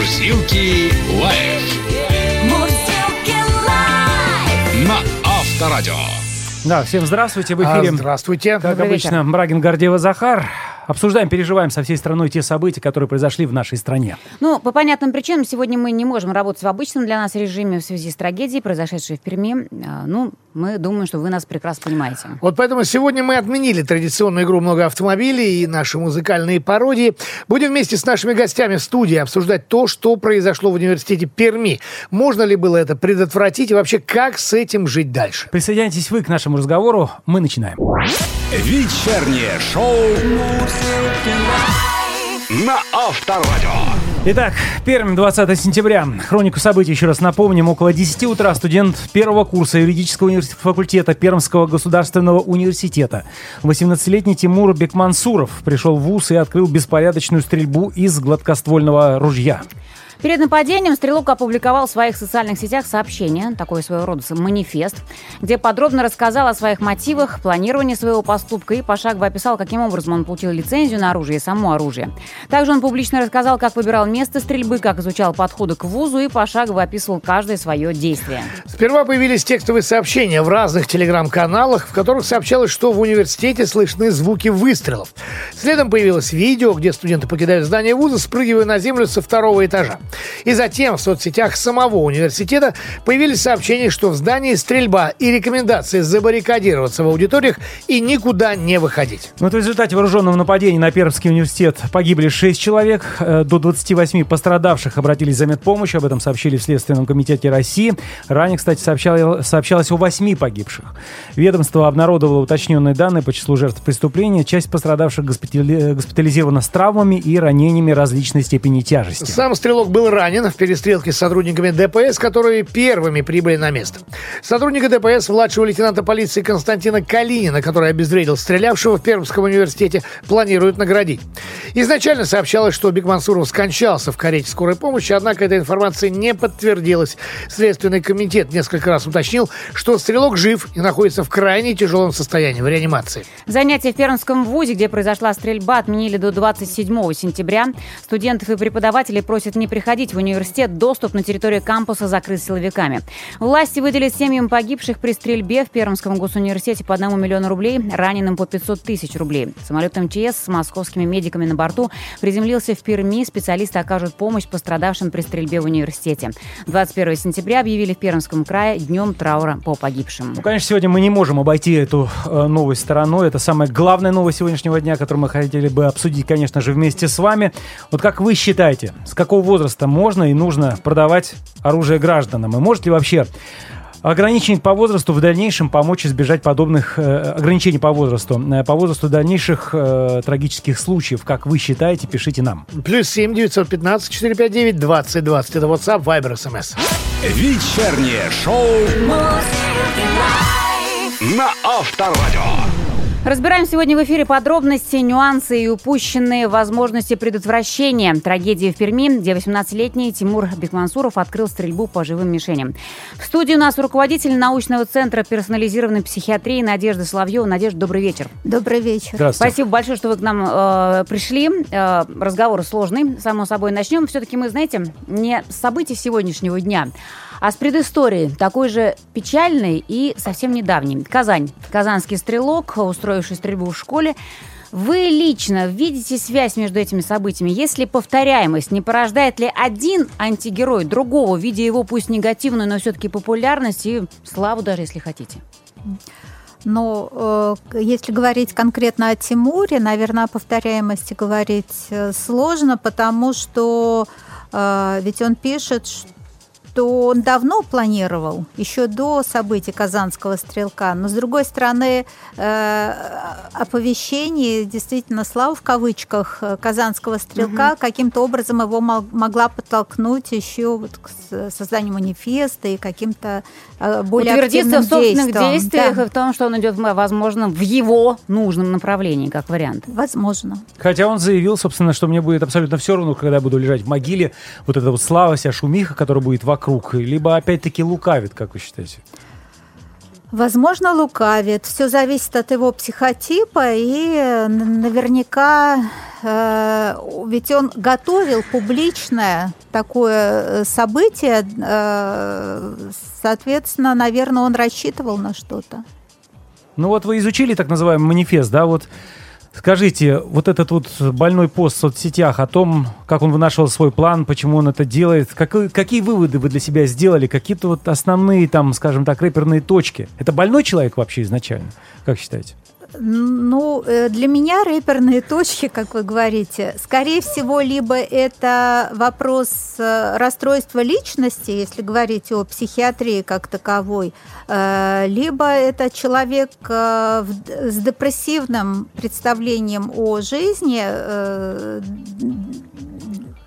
Мурзилки лайф Мурзилки лайф. на Авторадио. Да, всем здравствуйте. В А, эфире, Здравствуйте. как Добрый обычно, Брагин, Гордеева, Захар. Обсуждаем, переживаем со всей страной те события, которые произошли в нашей стране. Ну, по понятным причинам, сегодня мы не можем работать в обычном для нас режиме в связи с трагедией, произошедшей в Перми. А, Ну, мы думаем, что вы нас прекрасно понимаете. Вот поэтому сегодня мы отменили традиционную игру «Много автомобилей» и наши музыкальные пародии. Будем вместе с нашими гостями в студии обсуждать то, что произошло в университете Перми. Можно ли было это предотвратить и вообще как с этим жить дальше? Присоединяйтесь вы к нашему разговору. Мы начинаем. Вечернее шоу на Авторадио. Итак, Пермь, 20 сентября. Хронику событий еще раз напомним. Около 10 утра студент первого курса юридического факультета Пермского государственного университета 18-летний Тимур Бекмансуров пришел в ВУЗ и открыл беспорядочную стрельбу из гладкоствольного ружья. Перед нападением Стрелок опубликовал в своих социальных сетях сообщение, такой своего рода манифест, где подробно рассказал о своих мотивах, планировании своего поступка и пошагово описал, каким образом он получил лицензию на оружие и само оружие. Также он публично рассказал, как выбирал место стрельбы, как изучал подходы к вузу и пошагово описывал каждое свое действие. Сперва появились текстовые сообщения в разных телеграм-каналах, в которых сообщалось, что в университете слышны звуки выстрелов. Следом появилось видео, где студенты покидают здание вуза, спрыгивая на землю со второго этажа. И затем в соцсетях самого университета появились сообщения, что в здании стрельба и рекомендации забаррикадироваться в аудиториях и никуда не выходить. Вот в результате вооруженного нападения на Пермский университет погибли 6 человек. Э, До 28 пострадавших обратились за медпомощью. Об этом сообщили в Следственном комитете России. Ранее, кстати, сообщало- сообщалось о 8 погибших. Ведомство обнародовало уточненные данные по числу жертв преступления. Часть пострадавших госпитали- госпитализирована с травмами и ранениями различной степени тяжести. Сам стрелок был ранен в перестрелке с сотрудниками ДПС, которые первыми прибыли на место. Сотрудника ДПС, младшего лейтенанта полиции Константина Калинина, который обезвредил стрелявшего в Пермском университете, планируют наградить. Изначально сообщалось, что Бекмансуров скончался в карете скорой помощи, однако эта информация не подтвердилась. Следственный комитет несколько раз уточнил, что стрелок жив и находится в крайне тяжелом состоянии в реанимации. Занятия в Пермском вузе, где произошла стрельба, отменили до 27 сентября. Студентов и преподавателей просят не приходить в университет. Доступ на территорию кампуса закрыт силовиками. Власти выделят семьям погибших при стрельбе в Пермском госуниверситете по 1 миллиону рублей, раненым по 500 тысяч рублей. Самолет МЧС с московскими медиками на борту приземлился в Перми. Специалисты окажут помощь пострадавшим при стрельбе в университете. 21 сентября объявили в Пермском крае днем траура по погибшим. Ну, конечно, сегодня мы не можем обойти эту э, новость стороной. Это самая главная новость сегодняшнего дня, которую мы хотели бы обсудить, конечно же, вместе с вами. Вот как вы считаете, с какого возраста можно и нужно продавать оружие гражданам? И может ли вообще ограничение по возрасту в дальнейшем помочь избежать подобных э, ограничений по возрасту, э, по возрасту дальнейших э, трагических случаев? Как вы считаете, пишите нам. Плюс 7 915 459 20 20. Это WhatsApp, Viber, SMS. Вечернее шоу на Авторадио. Разбираем сегодня в эфире подробности, нюансы и упущенные возможности предотвращения трагедии в Перми, где 18-летний Тимур Бекмансуров открыл стрельбу по живым мишеням. В студии у нас руководитель научного центра персонализированной психиатрии Надежда Соловьева. Надежда, добрый вечер. Добрый вечер. Здравствуйте. Спасибо большое, что вы к нам э, пришли. Э, разговор сложный, само собой. Начнем все-таки мы, знаете, не с событий сегодняшнего дня, а с предыстории, такой же печальной и совсем недавней. Казань. Казанский стрелок, устроивший стрельбу в школе. Вы лично видите связь между этими событиями? Если повторяемость не порождает ли один антигерой другого, видя его пусть негативную, но все-таки популярность и славу даже, если хотите? Но э, если говорить конкретно о Тимуре, наверное, о повторяемости говорить э, сложно, потому что э, ведь он пишет, что он давно планировал, еще до событий Казанского стрелка. Но, с другой стороны, э, оповещение, действительно, слава в кавычках, э, Казанского стрелка каким-то образом его могла подтолкнуть еще вот к созданию манифеста и каким-то э, более Утвердиться в собственных действиям. действиях Да, и в том, что он идет, возможно, в его нужном направлении, как вариант. возможно. Хотя он заявил, собственно, что мне будет абсолютно все равно, когда я буду лежать в могиле, вот эта вот слава, вся шумиха, которая будет вокруг, либо опять-таки лукавит, как вы считаете? Возможно, лукавит. Все зависит от его психотипа, и наверняка э, ведь он готовил публичное такое э, событие, э, соответственно, наверное, он рассчитывал на что-то. Ну вот вы изучили так называемый манифест, да, вот Скажите, вот этот вот больной пост в соцсетях о том, как он вынашивал свой план, почему он это делает, как, какие выводы вы для себя сделали, какие-то вот основные там, скажем так, рэперные точки? Это больной человек вообще изначально, как считаете? Ну, э, для меня рэперные точки, как вы говорите, скорее всего, либо это вопрос э, расстройства личности, если говорить о психиатрии как таковой, э, либо это человек с депрессивным представлением о жизни,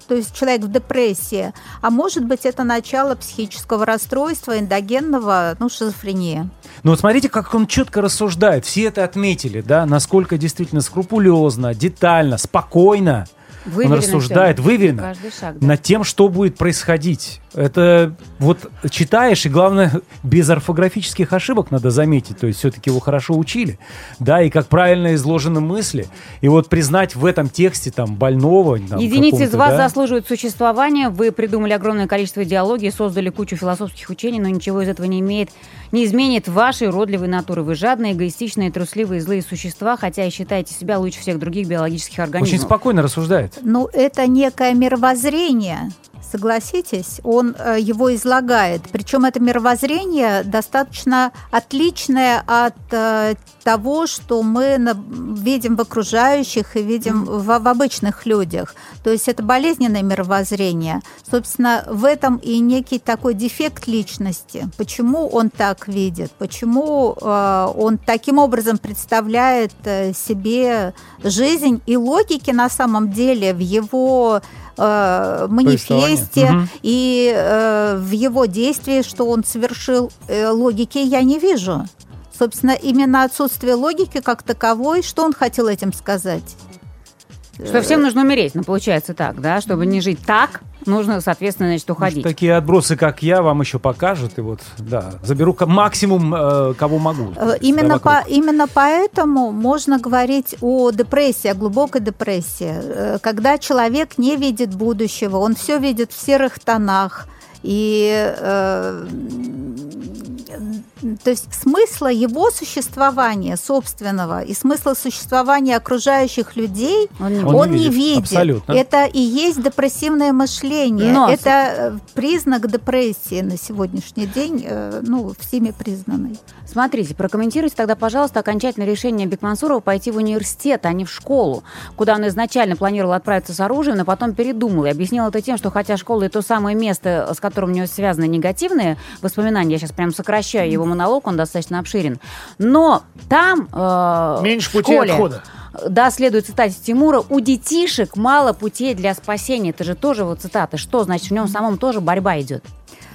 то есть человек в депрессии, а может быть это начало психического расстройства, эндогенного, ну, шизофрения. Ну вот смотрите, как он четко рассуждает. Все это отметили, да, насколько действительно скрупулезно, детально, спокойно Выверено он рассуждает, все, выверенно, шаг, да. над тем, что будет происходить. Это вот читаешь, и главное, без орфографических ошибок надо заметить, то есть все-таки его хорошо учили, да, и как правильно изложены мысли, и вот признать в этом тексте там больного. Там, Единицы из вас да? заслуживают существования, вы придумали огромное количество идеологий, создали кучу философских учений, но ничего из этого не имеет, не изменит вашей уродливой натуры. Вы жадные, эгоистичные, трусливые, злые существа, хотя и считаете себя лучше всех других биологических организмов. Очень спокойно рассуждает. Ну, это некое мировоззрение согласитесь, он э, его излагает. Причем это мировоззрение достаточно отличное от э, того, что мы видим в окружающих и видим в, в обычных людях. То есть это болезненное мировоззрение. Собственно, в этом и некий такой дефект личности. Почему он так видит? Почему э, он таким образом представляет себе жизнь и логики на самом деле в его э, манифесте угу. и э, в его действии, что он совершил, э, логики я не вижу. Собственно, именно отсутствие логики как таковой, что он хотел этим сказать? Что всем нужно умереть, ну, получается так, да? Чтобы не жить так, нужно, соответственно, значит, уходить. Такие отбросы, как я, вам еще покажут, и вот, да, заберу максимум, э, кого могу. Э, именно, по, именно поэтому можно говорить о депрессии, о глубокой депрессии, э, когда человек не видит будущего, он все видит в серых тонах, и э, то есть смысла его существования собственного и смысла существования окружающих людей он не, он не видит. Абсолютно. Это и есть депрессивное мышление. Но... Это э, признак депрессии на сегодняшний день, э, ну, всеми признанный. Смотрите, прокомментируйте тогда, пожалуйста, окончательное решение Бекмансурова пойти в университет, а не в школу, куда он изначально планировал отправиться с оружием, но потом передумал и объяснил это тем, что хотя школа и то самое место, с которым у него связаны негативные воспоминания, я сейчас прям сокращаю его монолог, он достаточно обширен, но там э, Меньше пути школе, отхода да, следует цитате Тимура, у детишек мало путей для спасения. Это же тоже вот цитата. Что значит, в нем самом тоже борьба идет?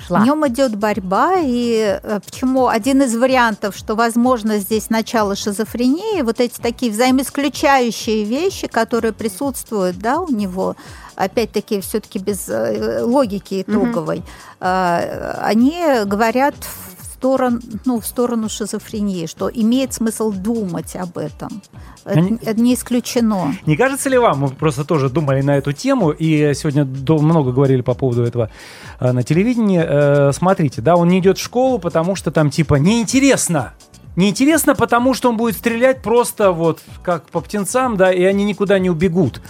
шла. В нем идет борьба, и э, почему один из вариантов, что возможно здесь начало шизофрении, вот эти такие взаимоисключающие вещи, которые присутствуют, да, у него, опять-таки все-таки без э, логики итоговой, mm-hmm. они говорят сторону, ну, в сторону шизофрении, что имеет смысл думать об этом. Это, это не исключено. Не кажется ли вам, мы просто тоже думали на эту тему, и сегодня много говорили по поводу этого э, на телевидении. Э, смотрите, да, он не идет в школу, потому что там типа неинтересно. Неинтересно, потому что он будет стрелять просто вот как по птенцам, да, и они никуда не убегут.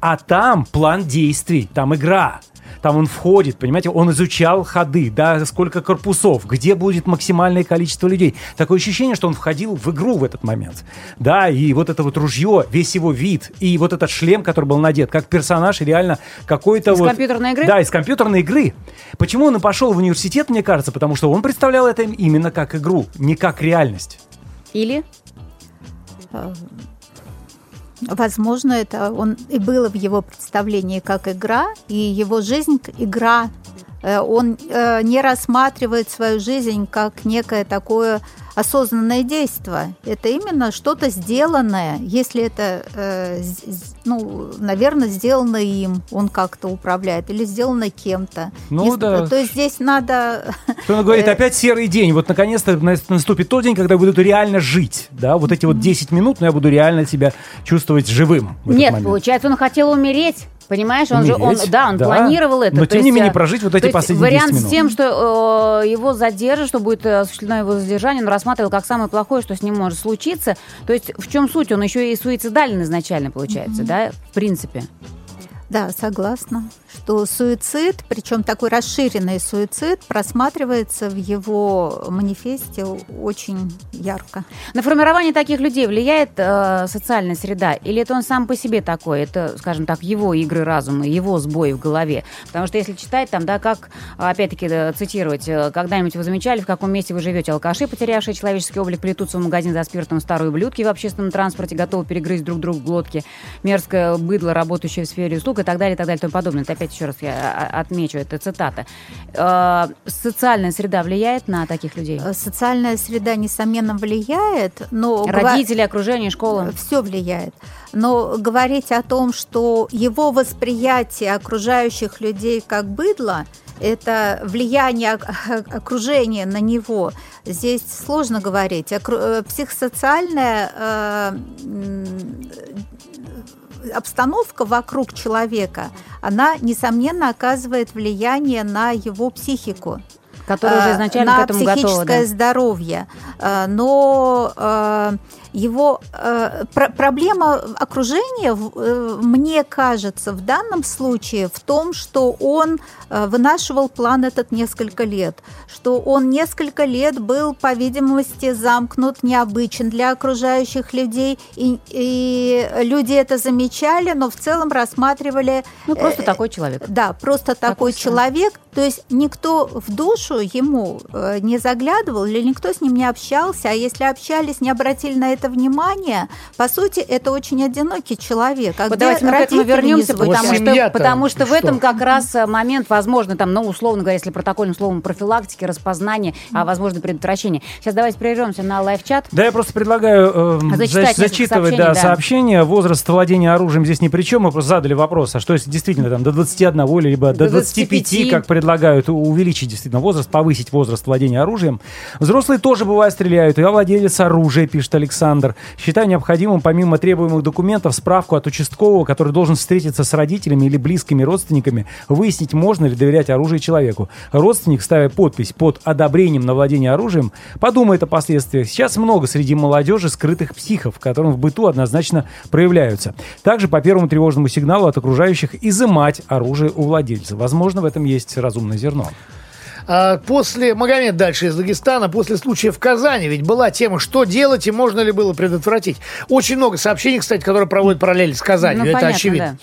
А там план действий, там игра там он входит, понимаете, он изучал ходы, да, сколько корпусов, где будет максимальное количество людей. Такое ощущение, что он входил в игру в этот момент, да, и вот это вот ружье, весь его вид, и вот этот шлем, который был надет, как персонаж реально какой-то из вот... компьютерной игры? Да, из компьютерной игры. Почему он и пошел в университет, мне кажется, потому что он представлял это именно как игру, не как реальность. Или? Возможно, это он и было в его представлении как игра, и его жизнь игра он э, не рассматривает свою жизнь как некое такое осознанное действие. Это именно что-то сделанное. Если это, э, ну, наверное, сделано им, он как-то управляет, или сделано кем-то. Ну Не- да. То есть здесь надо... Что он говорит, Э, опять серый день. Вот наконец-то на- наступит тот день, когда я буду реально жить. Да, вот эти вот 10 минут, но я буду реально себя чувствовать живым. Нет, получается, он хотел умереть. Понимаешь, он же, он, да, он Да. планировал это. Но То тем не есть, менее э, прожить вот эти последние 10 Вариант минут. с тем, что э, его задержат, что будет осуществлено его задержание, он рассматривал как самое плохое, что с ним может случиться. То есть в чем суть? Он еще и суицидален изначально, получается, да, в принципе. Да, согласна, что суицид, причем такой расширенный суицид, просматривается в его манифесте очень ярко. На формирование таких людей влияет э, социальная среда? Или это он сам по себе такой? Это, скажем так, его игры разума, его сбои в голове? Потому что если читать там, да, как, опять-таки, да, цитировать, э, когда-нибудь вы замечали, в каком месте вы живете? Алкаши, потерявшие человеческий облик, плетутся в магазин за спиртом, старые ублюдки в общественном транспорте, готовы перегрызть друг другу глотки, мерзкое быдло, работающее в сфере услуг и так далее, и так далее, и тому подобное. Это опять еще раз я а, отмечу, это цитата. Э, социальная среда влияет на таких людей? Э, Социальная среда, несомненно, влияет, но... Родители, окружение, школа? Все влияет. Но говорить о том, что его восприятие окружающих людей как быдло, это влияние ок- окружения на него. Здесь сложно говорить. Э, Психосоциальная э, обстановка вокруг человека, она, несомненно, оказывает влияние на его психику Которые уже э, изначально на к этому психическое да. здоровье. Э, Но э, его э, про- проблема окружения, э, мне кажется, в данном случае в том, что он э, вынашивал план этот несколько лет, что он несколько лет был, по видимости, замкнут, необычен для окружающих людей, и, и люди это замечали, но в целом рассматривали Ну, просто э, такой человек. да, просто такой сам. человек. То есть никто в душу ему э, не заглядывал или никто с ним не общался, а если общались, не обратили на это внимания. По сути, это очень одинокий человек. А Вот давайте мы к этому вернемся, потому что, потому что в этом как раз э, момент, возможно, там, ну, условно говоря, если протокольным словом профилактики, распознания, а возможно предотвращения. Сейчас давайте прервемся на лайв-чат. Да, я просто предлагаю э, Зачитать за- зачитывать сообщений, да, да. сообщения. Возраст владения оружием здесь ни при чем. Мы просто задали вопрос, а что если действительно там до 21 или либо до До 25, 25, как предлагают, увеличить действительно возраст, повысить возраст владения оружием. Взрослые тоже бывает стреляют. Я владелец оружия, пишет Александр. Считаю необходимым, помимо требуемых документов, справку от участкового, который должен встретиться с родителями или близкими родственниками, выяснить, можно ли доверять оружию человеку. Родственник, ставя подпись под одобрением на владение оружием, подумает о последствиях. Сейчас много среди молодежи скрытых психов, которым в быту однозначно проявляются. Также по первому тревожному сигналу от окружающих изымать оружие у владельца. Возможно, в этом есть разумное зерно. А после, Магомед дальше из Дагестана, после случая в Казани, ведь была тема, что делать и можно ли было предотвратить. Очень много сообщений, кстати, которые проводят параллель с Казанью, Ну, это понятно, очевидно.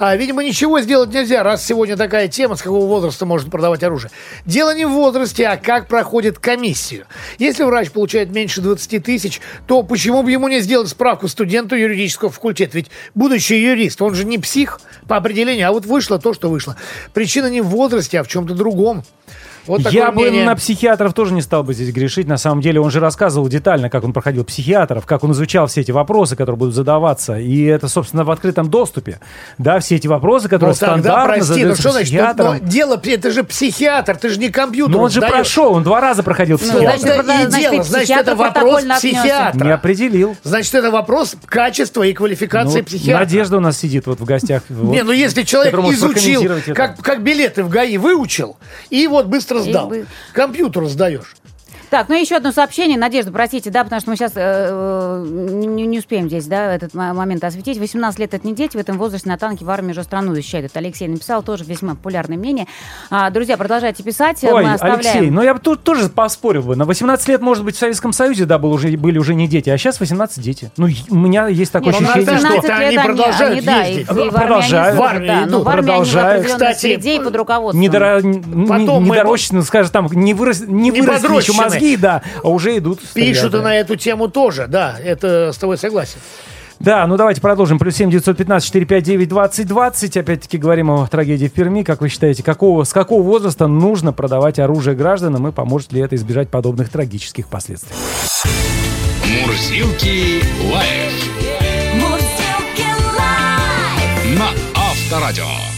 А, видимо, ничего сделать нельзя, раз сегодня такая тема, с какого возраста можно продавать оружие. Дело не в возрасте, а как проходит комиссию. Если врач получает меньше 20 тысяч, то почему бы ему не сделать справку студенту юридического факультета? Ведь будущий юрист, он же не псих по определению, а вот вышло то, что вышло. Причина не в возрасте, а в чем-то другом. Вот Я бы мнение. на психиатров тоже не стал бы здесь грешить. На самом деле он же рассказывал детально, как он проходил психиатров, как он изучал все эти вопросы, которые будут задаваться. И это, собственно, в открытом доступе. Да, все эти вопросы, которые Ну, тогда, стандартно прости, ну задаются что значит, ну, психиатром. ну, дело, это же психиатр, ты же не компьютер. Но он же сдаешь. прошел, он два раза проходил Ну, психиатра. значит, да это- и значит, дело, значит, психиатр это вопрос психиатра. Не определил. Значит, это вопрос качества и квалификации Ну, психиатра. Надежда у нас сидит вот в гостях. Вот, Не, ну если человек изучил, как билеты в ГАИ выучил, и вот быстро И сдал. вы- Компьютеру сдаешь. Так, ну еще одно сообщение. Надежда, простите, да, потому что мы сейчас не, не- не успеем здесь, да, этот мо- момент осветить. 18 лет это не дети, в этом возрасте на танке в армии уже страну защищают. Это Алексей написал, тоже весьма популярное мнение. А, друзья, продолжайте писать. Ой, мы оставляем... Алексей, ну я бы тут тоже поспорил бы. На 18 лет, может быть, в Советском Союзе, да, был уже, были уже не дети, а сейчас 18 дети. Ну, у меня есть такое Нет, ну, ощущение, что... 18 что лет они продолжают да, и, ездить. и в армии Продолжают. они В армию да, ну, идут, армии они продолжают. Кстати, среде и под руководством. Недоро... не- Потом мы- недорощенные, скажем, там, не, вырос... не, Не выросли еще подрощенные. Мозги, да, а уже идут. Пишут и на эту тему тоже, да, это с тобой согласен. Да, ну давайте продолжим. Плюс 7 915 459 20 20. Опять-таки говорим о трагедии в Перми. Как вы считаете, какого, с какого возраста нужно продавать оружие гражданам и поможет ли это избежать подобных трагических последствий? Мурзилки лайф на Авторадио.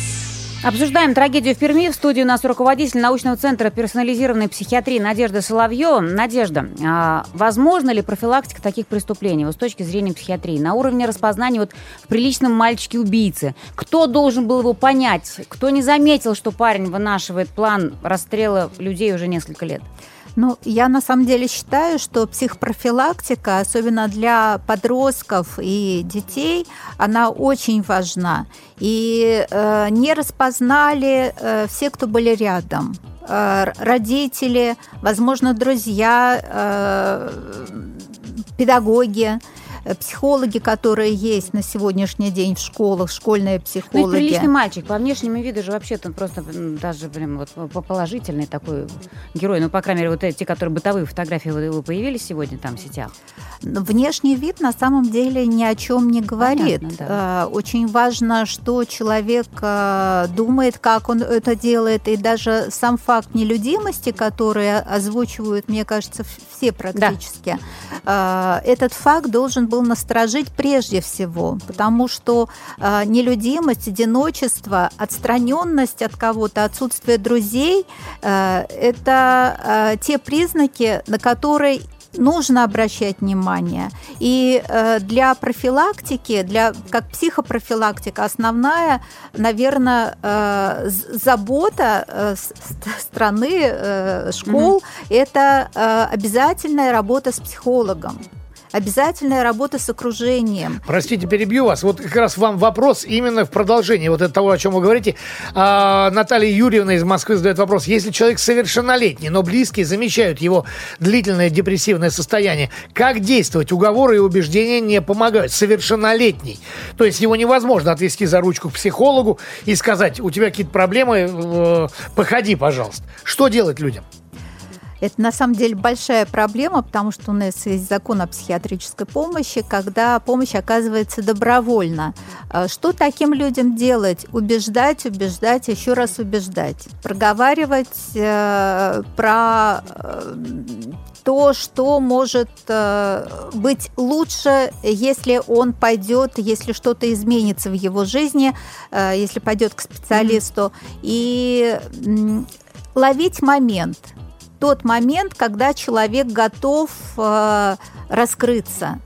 Обсуждаем трагедию в Перми. В студии у нас руководитель научного центра персонализированной психиатрии Надежда Соловьева. Надежда, а возможно ли профилактика таких преступлений вот, с точки зрения психиатрии? На уровне распознания вот, в приличном мальчике-убийце. Кто должен был его понять? Кто не заметил, что парень вынашивает план расстрела людей уже несколько лет? Ну, я на самом деле считаю, что психопрофилактика, особенно для подростков и детей, она очень важна. И э, не распознали э, все, кто были рядом. Э, родители, возможно, друзья, э, педагоги. Э, психологи, которые есть на сегодняшний день в школах, школьные психологи. Ну, приличный мальчик, по внешнему виду же вообще-то просто даже прям вот положительный такой герой. Ну, по крайней мере, вот эти, которые бытовые фотографии его появились сегодня там в сетях. Внешний вид на самом деле ни о чем не говорит. Понятно, да. Э, очень важно, что человек э, думает, как он это делает, и даже сам факт нелюдимости, который озвучивают, мне кажется, все практически, да. этот факт должен был насторожить прежде всего, потому что э, нелюдимость, одиночество, отстраненность от кого-то, отсутствие друзей э, это э, те признаки, на которые нужно обращать внимание. И э, для профилактики, для, как психопрофилактика, основная, наверное, э, забота э, страны, э, школ, mm-hmm. это э, обязательная работа с психологом обязательная работа с окружением. Простите, перебью вас. Вот как раз вам вопрос именно в продолжении вот этого, того, о чем вы говорите. А, Наталья Юрьевна из Москвы задает вопрос. Если человек совершеннолетний, но близкие замечают его длительное депрессивное состояние, как действовать? Уговоры и убеждения не помогают. Совершеннолетний. То есть его невозможно отвести за ручку к психологу и сказать, у тебя какие-то проблемы, э, походи, пожалуйста. Что делать людям? Это на самом деле большая проблема, потому что у нас есть закон о психиатрической помощи, когда помощь оказывается добровольно. А что таким людям делать? Убеждать, убеждать, еще раз убеждать. Проговаривать э, про э, то, что может э, быть лучше, если он пойдет, если что-то изменится в его жизни, э, если пойдет к специалисту. Mm-hmm. И э, ловить момент – тот момент, когда человек готов э, раскрыться.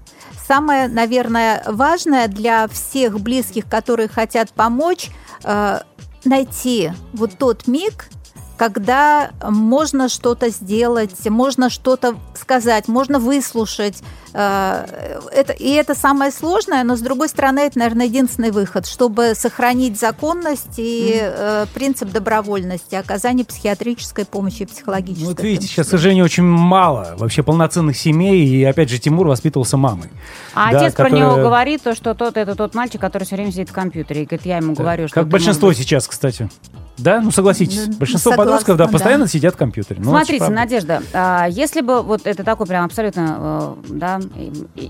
Самое, наверное, важное для всех близких, которые хотят помочь, э, найти вот тот миг, когда можно что-то сделать, можно что-то сказать, можно выслушать. Э, это, и это самое сложное, но с другой стороны, это, наверное, единственный выход, чтобы сохранить законность и mm. принцип добровольности, оказания психиатрической помощи и психологической. Ну, вот видите, сейчас, к сожалению, очень мало вообще полноценных семей, и опять же Тимур воспитывался мамой. А да, отец которая... про него говорит, то, что тот это тот мальчик, который все время сидит в компьютере, и говорит, я ему да. говорю, что... Как большинство можешь... сейчас, кстати. Да, ну согласитесь. Ну, Большинство Согласна, подростков, да, постоянно да. сидят в компьютере. Ну, Смотрите, Надежда, а, если бы вот это такой прям абсолютно, э, да,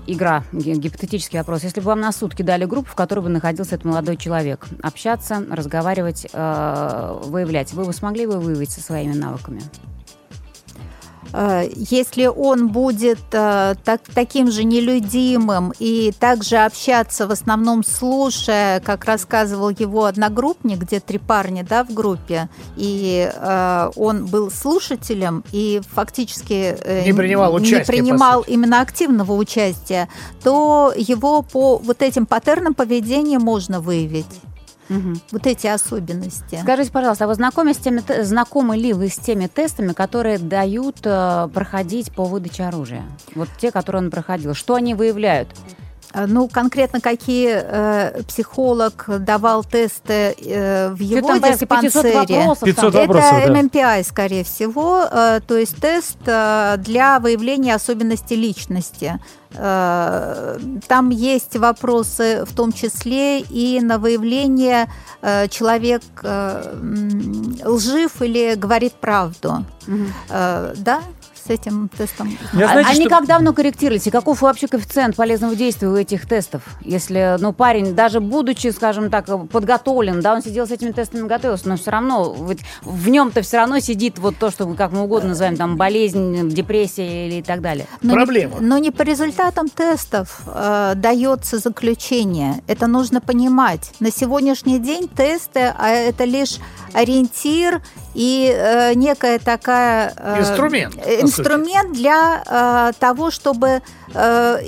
игра, гипотетический вопрос, если бы вам на сутки дали группу, в которой бы находился этот молодой человек, общаться, разговаривать, э, выявлять, вы бы смогли бы выявить со своими навыками? Э, если он будет э, так, таким же нелюдимым и также общаться, в основном слушая, как рассказывал его одногруппник, где три парня да, в группе, и э, он был слушателем и фактически не принимал, участия, не принимал именно активного участия, то его по вот этим паттернам поведения можно выявить. Угу. Вот эти особенности. Скажите, пожалуйста, а вы знакомы, с теми, знакомы ли вы с теми тестами, которые дают э, проходить по выдаче оружия? Вот те, которые он проходил. Что они выявляют? Э, ну, конкретно какие э, психолог давал тесты э, в его там, диспансере? 500 вопросов, 500 Это вопросов, да. MMPI, скорее всего, э, то есть тест э, для выявления особенностей личности. Э, там есть вопросы в том числе и на выявление э, человек э, лжив или говорит правду. Угу. Да, с этим тестом. Я, А- знаете, Они что- как давно корректировались? И каков вообще коэффициент полезного действия у этих тестов? Если, ну, парень, даже будучи, скажем так, подготовлен, да, он сидел с этими тестами, готовился, но все равно ведь в нем-то все равно сидит вот то, что мы как мы угодно называем, там, болезнь, депрессия или и так далее. Но не- Проблема. но не по результатам тестов э, дается заключение. Это нужно понимать. На сегодняшний день тесты а это лишь ориентир и э, некая такая... э, Инструмент. Инструмент для э, того, чтобы э,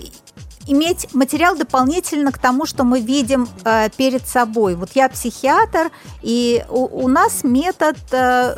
иметь материал дополнительно к тому, что мы видим э, перед собой. Вот я психиатр, и у, у нас метод э,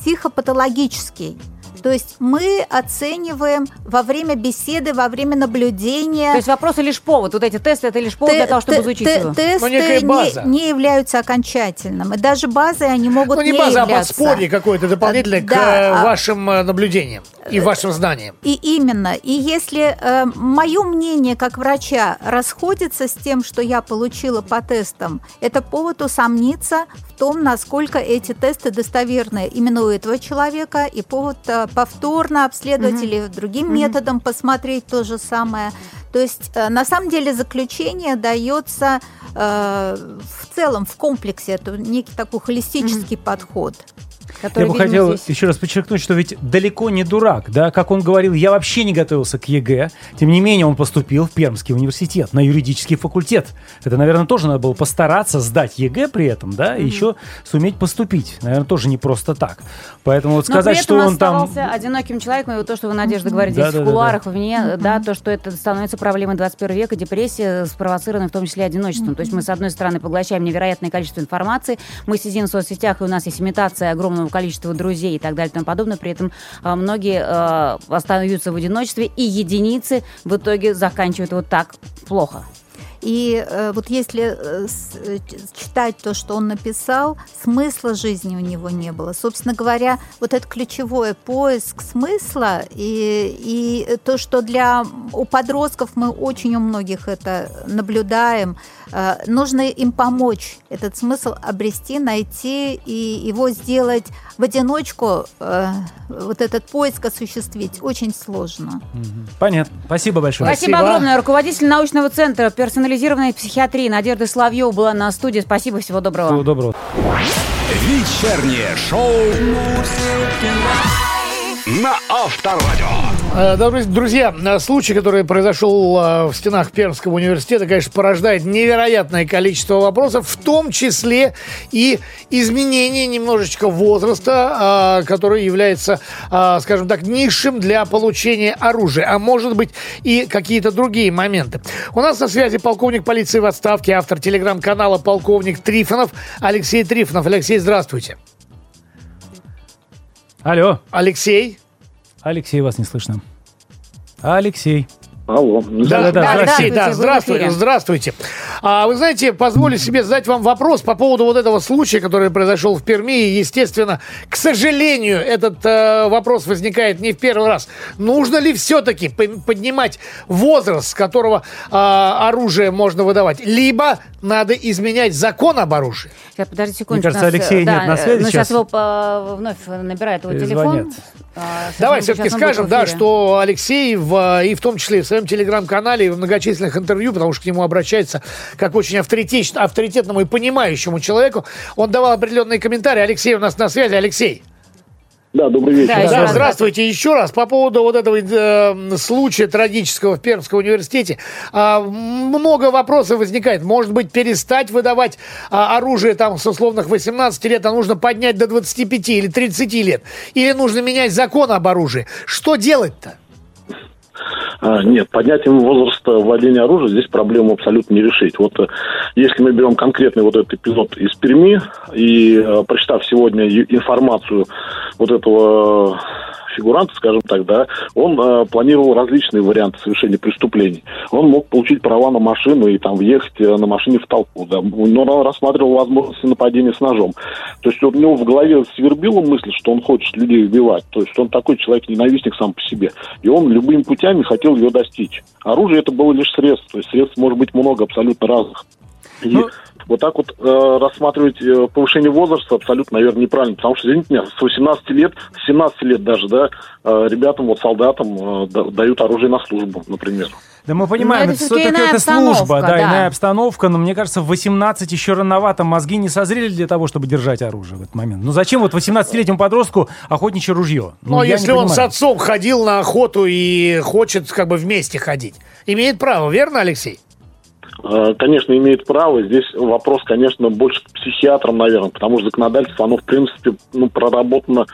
психопатологический. То есть мы оцениваем во время беседы, во время наблюдения. То есть вопросы лишь повод. Вот эти тесты это лишь повод для Те- того, чтобы те- изучить те- его. Тесты Ну, не, не являются окончательным. И даже базой они могут Ну, не не база, а являться. подспорье какое-то дополнительное к Да, э, а- вашим э, наблюдениям и вашим знаниям. И именно. И если э, мое мнение как врача расходится с тем, что я получила по тестам, это повод усомниться в том, насколько эти тесты достоверны именно у этого человека, и повод э, повторно обследовать или другим методом посмотреть то же самое. То есть, э, на самом деле, заключение дается э, в целом, в комплексе. Это некий такой холистический подход. Который, Я бы хотел здесь- еще раз подчеркнуть, что ведь далеко не дурак, да, как он говорил, я вообще не готовился к ЕГЭ, тем не менее он поступил в Пермский университет на юридический факультет. Это, наверное, тоже надо было постараться сдать ЕГЭ при этом, да, и еще суметь поступить, наверное, тоже не просто так. Поэтому вот Но сказать, при что этом он там... одиноким человеком, и вот то, что вы, Надежда, говорите Да, здесь да, в да, кулуарах, вне, да, то, что это становится проблемой 21 века, депрессия, спровоцированная в том числе одиночеством. То есть мы, с одной стороны, поглощаем невероятное количество информации, мы сидим в соцсетях, и у нас есть имитация огромного количества друзей и так далее и тому подобное, при этом а, многие а, остаются в одиночестве, и единицы в итоге заканчивают вот так плохо. И э, вот если э, с- э, читать то, что он написал, смысла жизни у него не было. Собственно говоря, вот это ключевое поиск смысла и, и то, что для у подростков мы очень у многих это наблюдаем, э, нужно им помочь этот смысл обрести, найти и его сделать в одиночку. э, вот этот поиск осуществить очень сложно. Понятно. Спасибо большое. Спасибо, Спасибо. огромное. Руководитель научного центра персонализированной психиатрии Надежда Славьева была на студии. Спасибо, всего доброго. Всего доброго. Вечернее шоу на Авторадио. Э, Друзья, э, случай, который произошел э, в стенах Пермского университета, конечно, порождает невероятное количество вопросов, в том числе и изменение немножечко возраста, который является, скажем так, низшим для получения оружия, а может быть и какие-то другие моменты. У нас на связи полковник полиции в отставке, автор телеграм-канала «Полковник Трифонов» Алексей Трифонов. Алексей, здравствуйте. Алло, Алексей? Алексей, вас не слышно. Алексей. Алло. Да, Да-да-да, да, Алексей, здравствуйте, да, здравствуйте, здравствуйте. А, вы знаете, позволю себе задать вам вопрос по поводу вот этого случая, который произошел в Перми. И, естественно, к сожалению, этот э, вопрос возникает не в первый раз. Нужно ли все-таки поднимать возраст, с которого э, оружие можно выдавать? Либо надо изменять закон об оружии? Сейчас, подожди секунду. кажется, Алексея нет на связи сейчас сейчас. его по- вновь набирает его Э, телефон. А, Давай все-таки скажем, да, что Алексей в, и в том числе в своем телеграм-канале и в многочисленных интервью, потому что к нему обращается как очень авторитет, авторитетному и понимающему человеку, он давал определенные комментарии. Алексей у нас на связи. Алексей. Да, добрый вечер. Да, Да, здравствуйте еще раз. По поводу вот этого э, случая трагического в Пермском университете. А, много вопросов возникает. Может быть, перестать выдавать а, оружие там с условных 18 лет, а нужно поднять до 25 или 30 лет? Или нужно менять закон об оружии? Что делать-то? А, нет, поднятием возраста владения оружия здесь проблему абсолютно не решить. Вот э, если мы берем конкретный вот этот эпизод из Перми и э, прочитав сегодня информацию вот этого э, фигуранта, скажем так, да, он э, планировал различные варианты совершения преступлений. Он мог получить права на машину и там въехать э, на машине в толпу, да, но он рассматривал возможности нападения с ножом. То есть у него в голове свербила мысль, что он хочет людей убивать. То есть он такой человек-ненавистник сам по себе. И он любыми путями хотел ее достичь. Оружие это было лишь средство. То есть средств может быть много абсолютно разных. И Ну- вот так вот э, рассматривать э, повышение возраста абсолютно, наверное, неправильно. Потому что, извините меня, с 18 лет, с 17 лет даже, да, э, ребятам, вот солдатам э, да- дают оружие на службу, например. Да мы понимаем, Но это, все-таки это служба, да, да. иная обстановка, но мне кажется, в 18 еще рановато, мозги не созрели для того, чтобы держать оружие в этот момент. Ну зачем вот 18-летнему подростку охотничье ружье? Ну, а я если он с понимаю. отцом ходил на охоту и хочет как бы вместе ходить, имеет право, верно, Алексей? Э, Конечно, имеет право. Здесь вопрос, конечно, больше к психиатрам, наверное, потому что законодательство, оно, в принципе, ну, проработано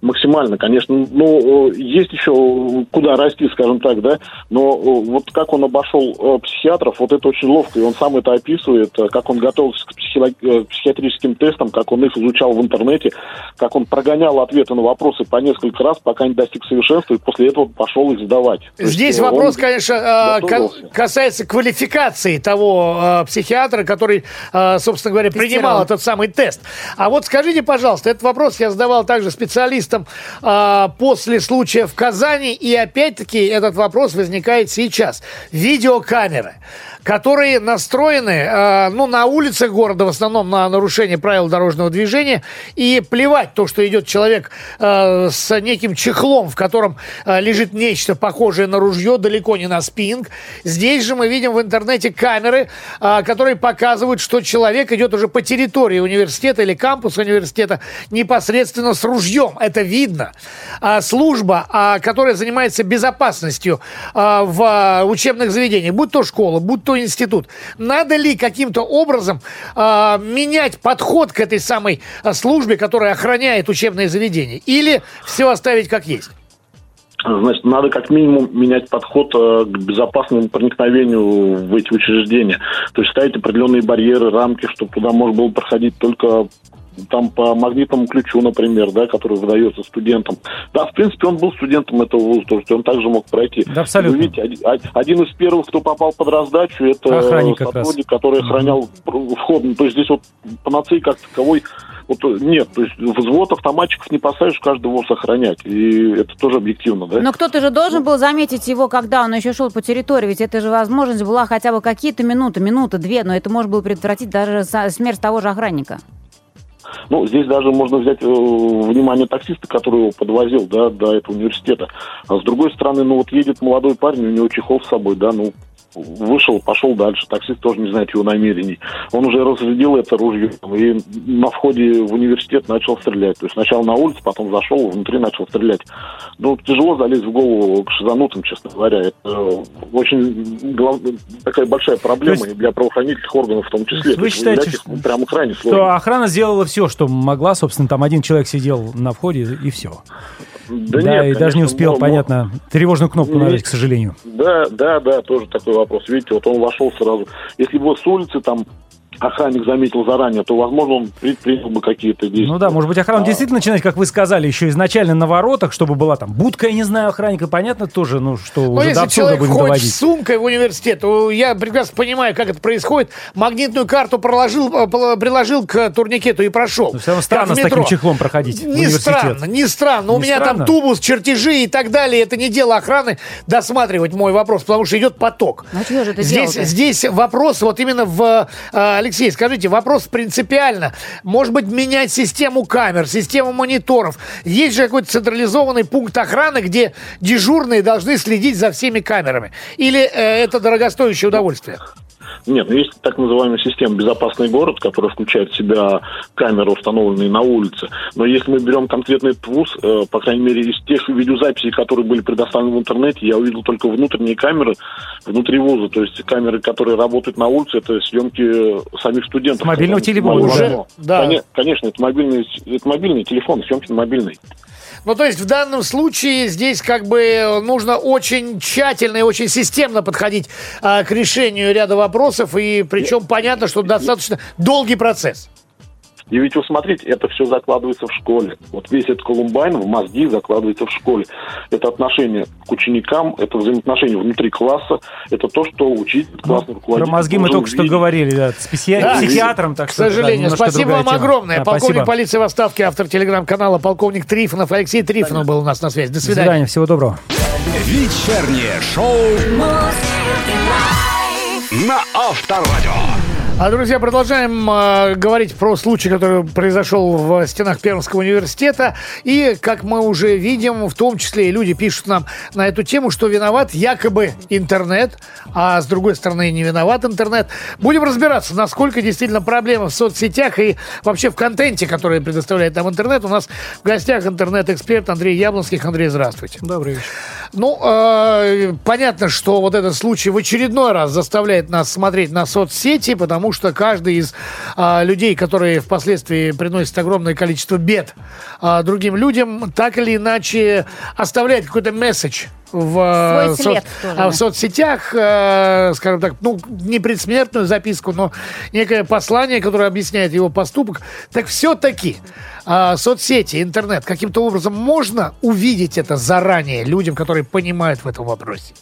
максимально. Конечно, ну, э, есть еще куда расти, скажем так, да, но э, вот как он обошел психиатров, вот это очень ловко, и он сам это описывает, как он готовился к психиатрическим тестам, как он их изучал в интернете, как он прогонял ответы на вопросы по несколько раз, пока не достиг совершенства, и после этого пошел их сдавать. Есть, Здесь э, вопрос, он конечно, готовился. ка- касается квалификации того э, психиатра, который, э, собственно говоря, Тестировал. принимал этот самый тест. А вот скажите, пожалуйста, этот вопрос я задавал также специалистам э, после случая в Казани, и опять-таки этот вопрос возникает сейчас. Видеокамеры которые настроены э, ну, на улицах города, в основном на нарушение правил дорожного движения, и плевать то, что идет человек э, с неким чехлом, в котором э, лежит нечто похожее на ружье, далеко не на спинг. Здесь же мы видим в интернете камеры, э, которые показывают, что человек идет уже по территории университета или кампуса университета непосредственно с ружьем. Это видно. А служба, а, которая занимается безопасностью а, в а, учебных заведениях, будь то школа, будь то институт, надо ли каким-то образом а, менять подход к этой самой а, службе, которая охраняет учебные заведения, или все оставить как есть? Значит, надо как минимум менять подход э, к безопасному проникновению в эти учреждения. То есть ставить определенные барьеры, рамки, чтобы туда можно было проходить только там по магнитному ключу, например, да, который выдается студентам. Да, в принципе, он был студентом этого вуза, то есть он также мог пройти. Да, абсолютно. Вы видите, один, один из первых, кто попал под раздачу, это Охранник сотрудник, который охранял вход. Ну, То есть здесь вот панацеи как таковой вот э, нет, то есть взвод автоматчиков не поставишь каждый ВОЗ охранять. И это тоже объективно, да? Но кто-то же должен был заметить его, когда он еще шел по территории. Ведь это же возможность была хотя бы какие-то минуты, минуты, две, но это можно было предотвратить даже смерть того же охранника. Ну, здесь даже можно взять э, внимание таксиста, который его подвозил, да, до этого университета. А с другой стороны, ну, вот едет молодой парень, у него чехол с собой, да, ну, вышел, пошел дальше. Таксист тоже не знает его намерений. Он уже разрядил это ружье и на входе в университет начал стрелять. То есть сначала на улице, потом зашел, внутри начал стрелять. Ну, тяжело залезть в голову к шизанутым, честно говоря. Это очень глав- такая большая проблема есть- и для правоохранительных органов в том числе. Вы есть считаете, их, прямо крайне Что сложно. охрана сделала все, что могла, собственно, там один человек сидел на входе и все. Да, нет, и даже не конечно, успел, но- понятно, тревожную кнопку нажать, к сожалению. Да, да, да, тоже такой вопрос. Видите, вот он вошел сразу. Если бы с улицы там охранник заметил заранее, то, возможно, он предпринял бы какие-то действия. Ну да, может быть, охрану А. действительно начинать, как вы сказали, еще изначально на воротах, чтобы была там будка, я не знаю, охранника, понятно тоже, ну что, Но уже до если абсурда человек будем ходит доводить. с сумкой в университет, то я прекрасно понимаю, как это происходит. Магнитную карту проложил, э, приложил к турникету и прошел. Но все равно странно с таким метро. чехлом проходить Не странно, не странно. У Не меня странно? там тубус, чертежи и так далее. Это не дело охраны досматривать мой вопрос, потому что идет поток. Ну, чего же это здесь, дело-то? здесь вопрос вот именно в... Алексей, скажите, вопрос принципиально. Может быть, менять систему камер, систему мониторов. Есть же какой-то централизованный пункт охраны, где дежурные должны следить за всеми камерами. Или э, это дорогостоящее удовольствие? Нет, ну есть так называемая система «Безопасный город», которая включает в себя камеры, установленные на улице. Но если мы берем конкретный этот вуз, э, по крайней мере, из тех видеозаписей, которые были предоставлены в интернете, я увидел только внутренние камеры внутри вуза. То есть камеры, которые работают на улице, это съемки самих студентов. С мобильного телефона. Уже, да. Коне- Конечно, это мобильный, это мобильный телефон, съемки на мобильный. Ну, то есть в данном случае здесь как бы нужно очень тщательно и очень системно подходить а, к решению ряда вопросов, и причем понятно, что достаточно долгий процесс. И ведь вы смотрите, это все закладывается в школе. Вот весь этот Колумбайн в мозги закладывается в школе. Это отношение к ученикам, это взаимоотношения внутри класса, это то, что учитель, классный руководитель... Ну, Про мозги мы только что видеть. говорили, да, с психи- Да, психиатром, так К что, да, сожалению. немножко Спасибо вам тема. огромное. Да, Полковник спасибо. полиции в отставке, автор телеграм-канала полковник Трифонов. Алексей Трифонов был у нас на связи. До До свидания. свидания, всего доброго. Вечернее шоу на Авторадио. А, друзья, продолжаем э, говорить про случай, который произошел в стенах Пермского университета. И, как мы уже видим, в том числе и люди пишут нам на эту тему, что виноват якобы интернет, а с другой стороны не виноват интернет. Будем разбираться, насколько действительно проблема в соцсетях и вообще в контенте, который предоставляет нам интернет. У нас в гостях интернет-эксперт Андрей Яблонских. Андрей, здравствуйте. Добрый вечер. Ну, э, понятно, что вот этот случай в очередной раз заставляет нас смотреть на соцсети, потому что каждый из э, людей, которые впоследствии приносят огромное количество бед э, другим людям, так или иначе оставляет какой-то месседж в, Свой след тоже, а, в соцсетях, э, скажем так, ну, не предсмертную записку, но некое послание, которое объясняет его поступок. Так все-таки э, соцсети, интернет, каким-то образом можно увидеть это заранее людям, которые понимают в этом вопросе?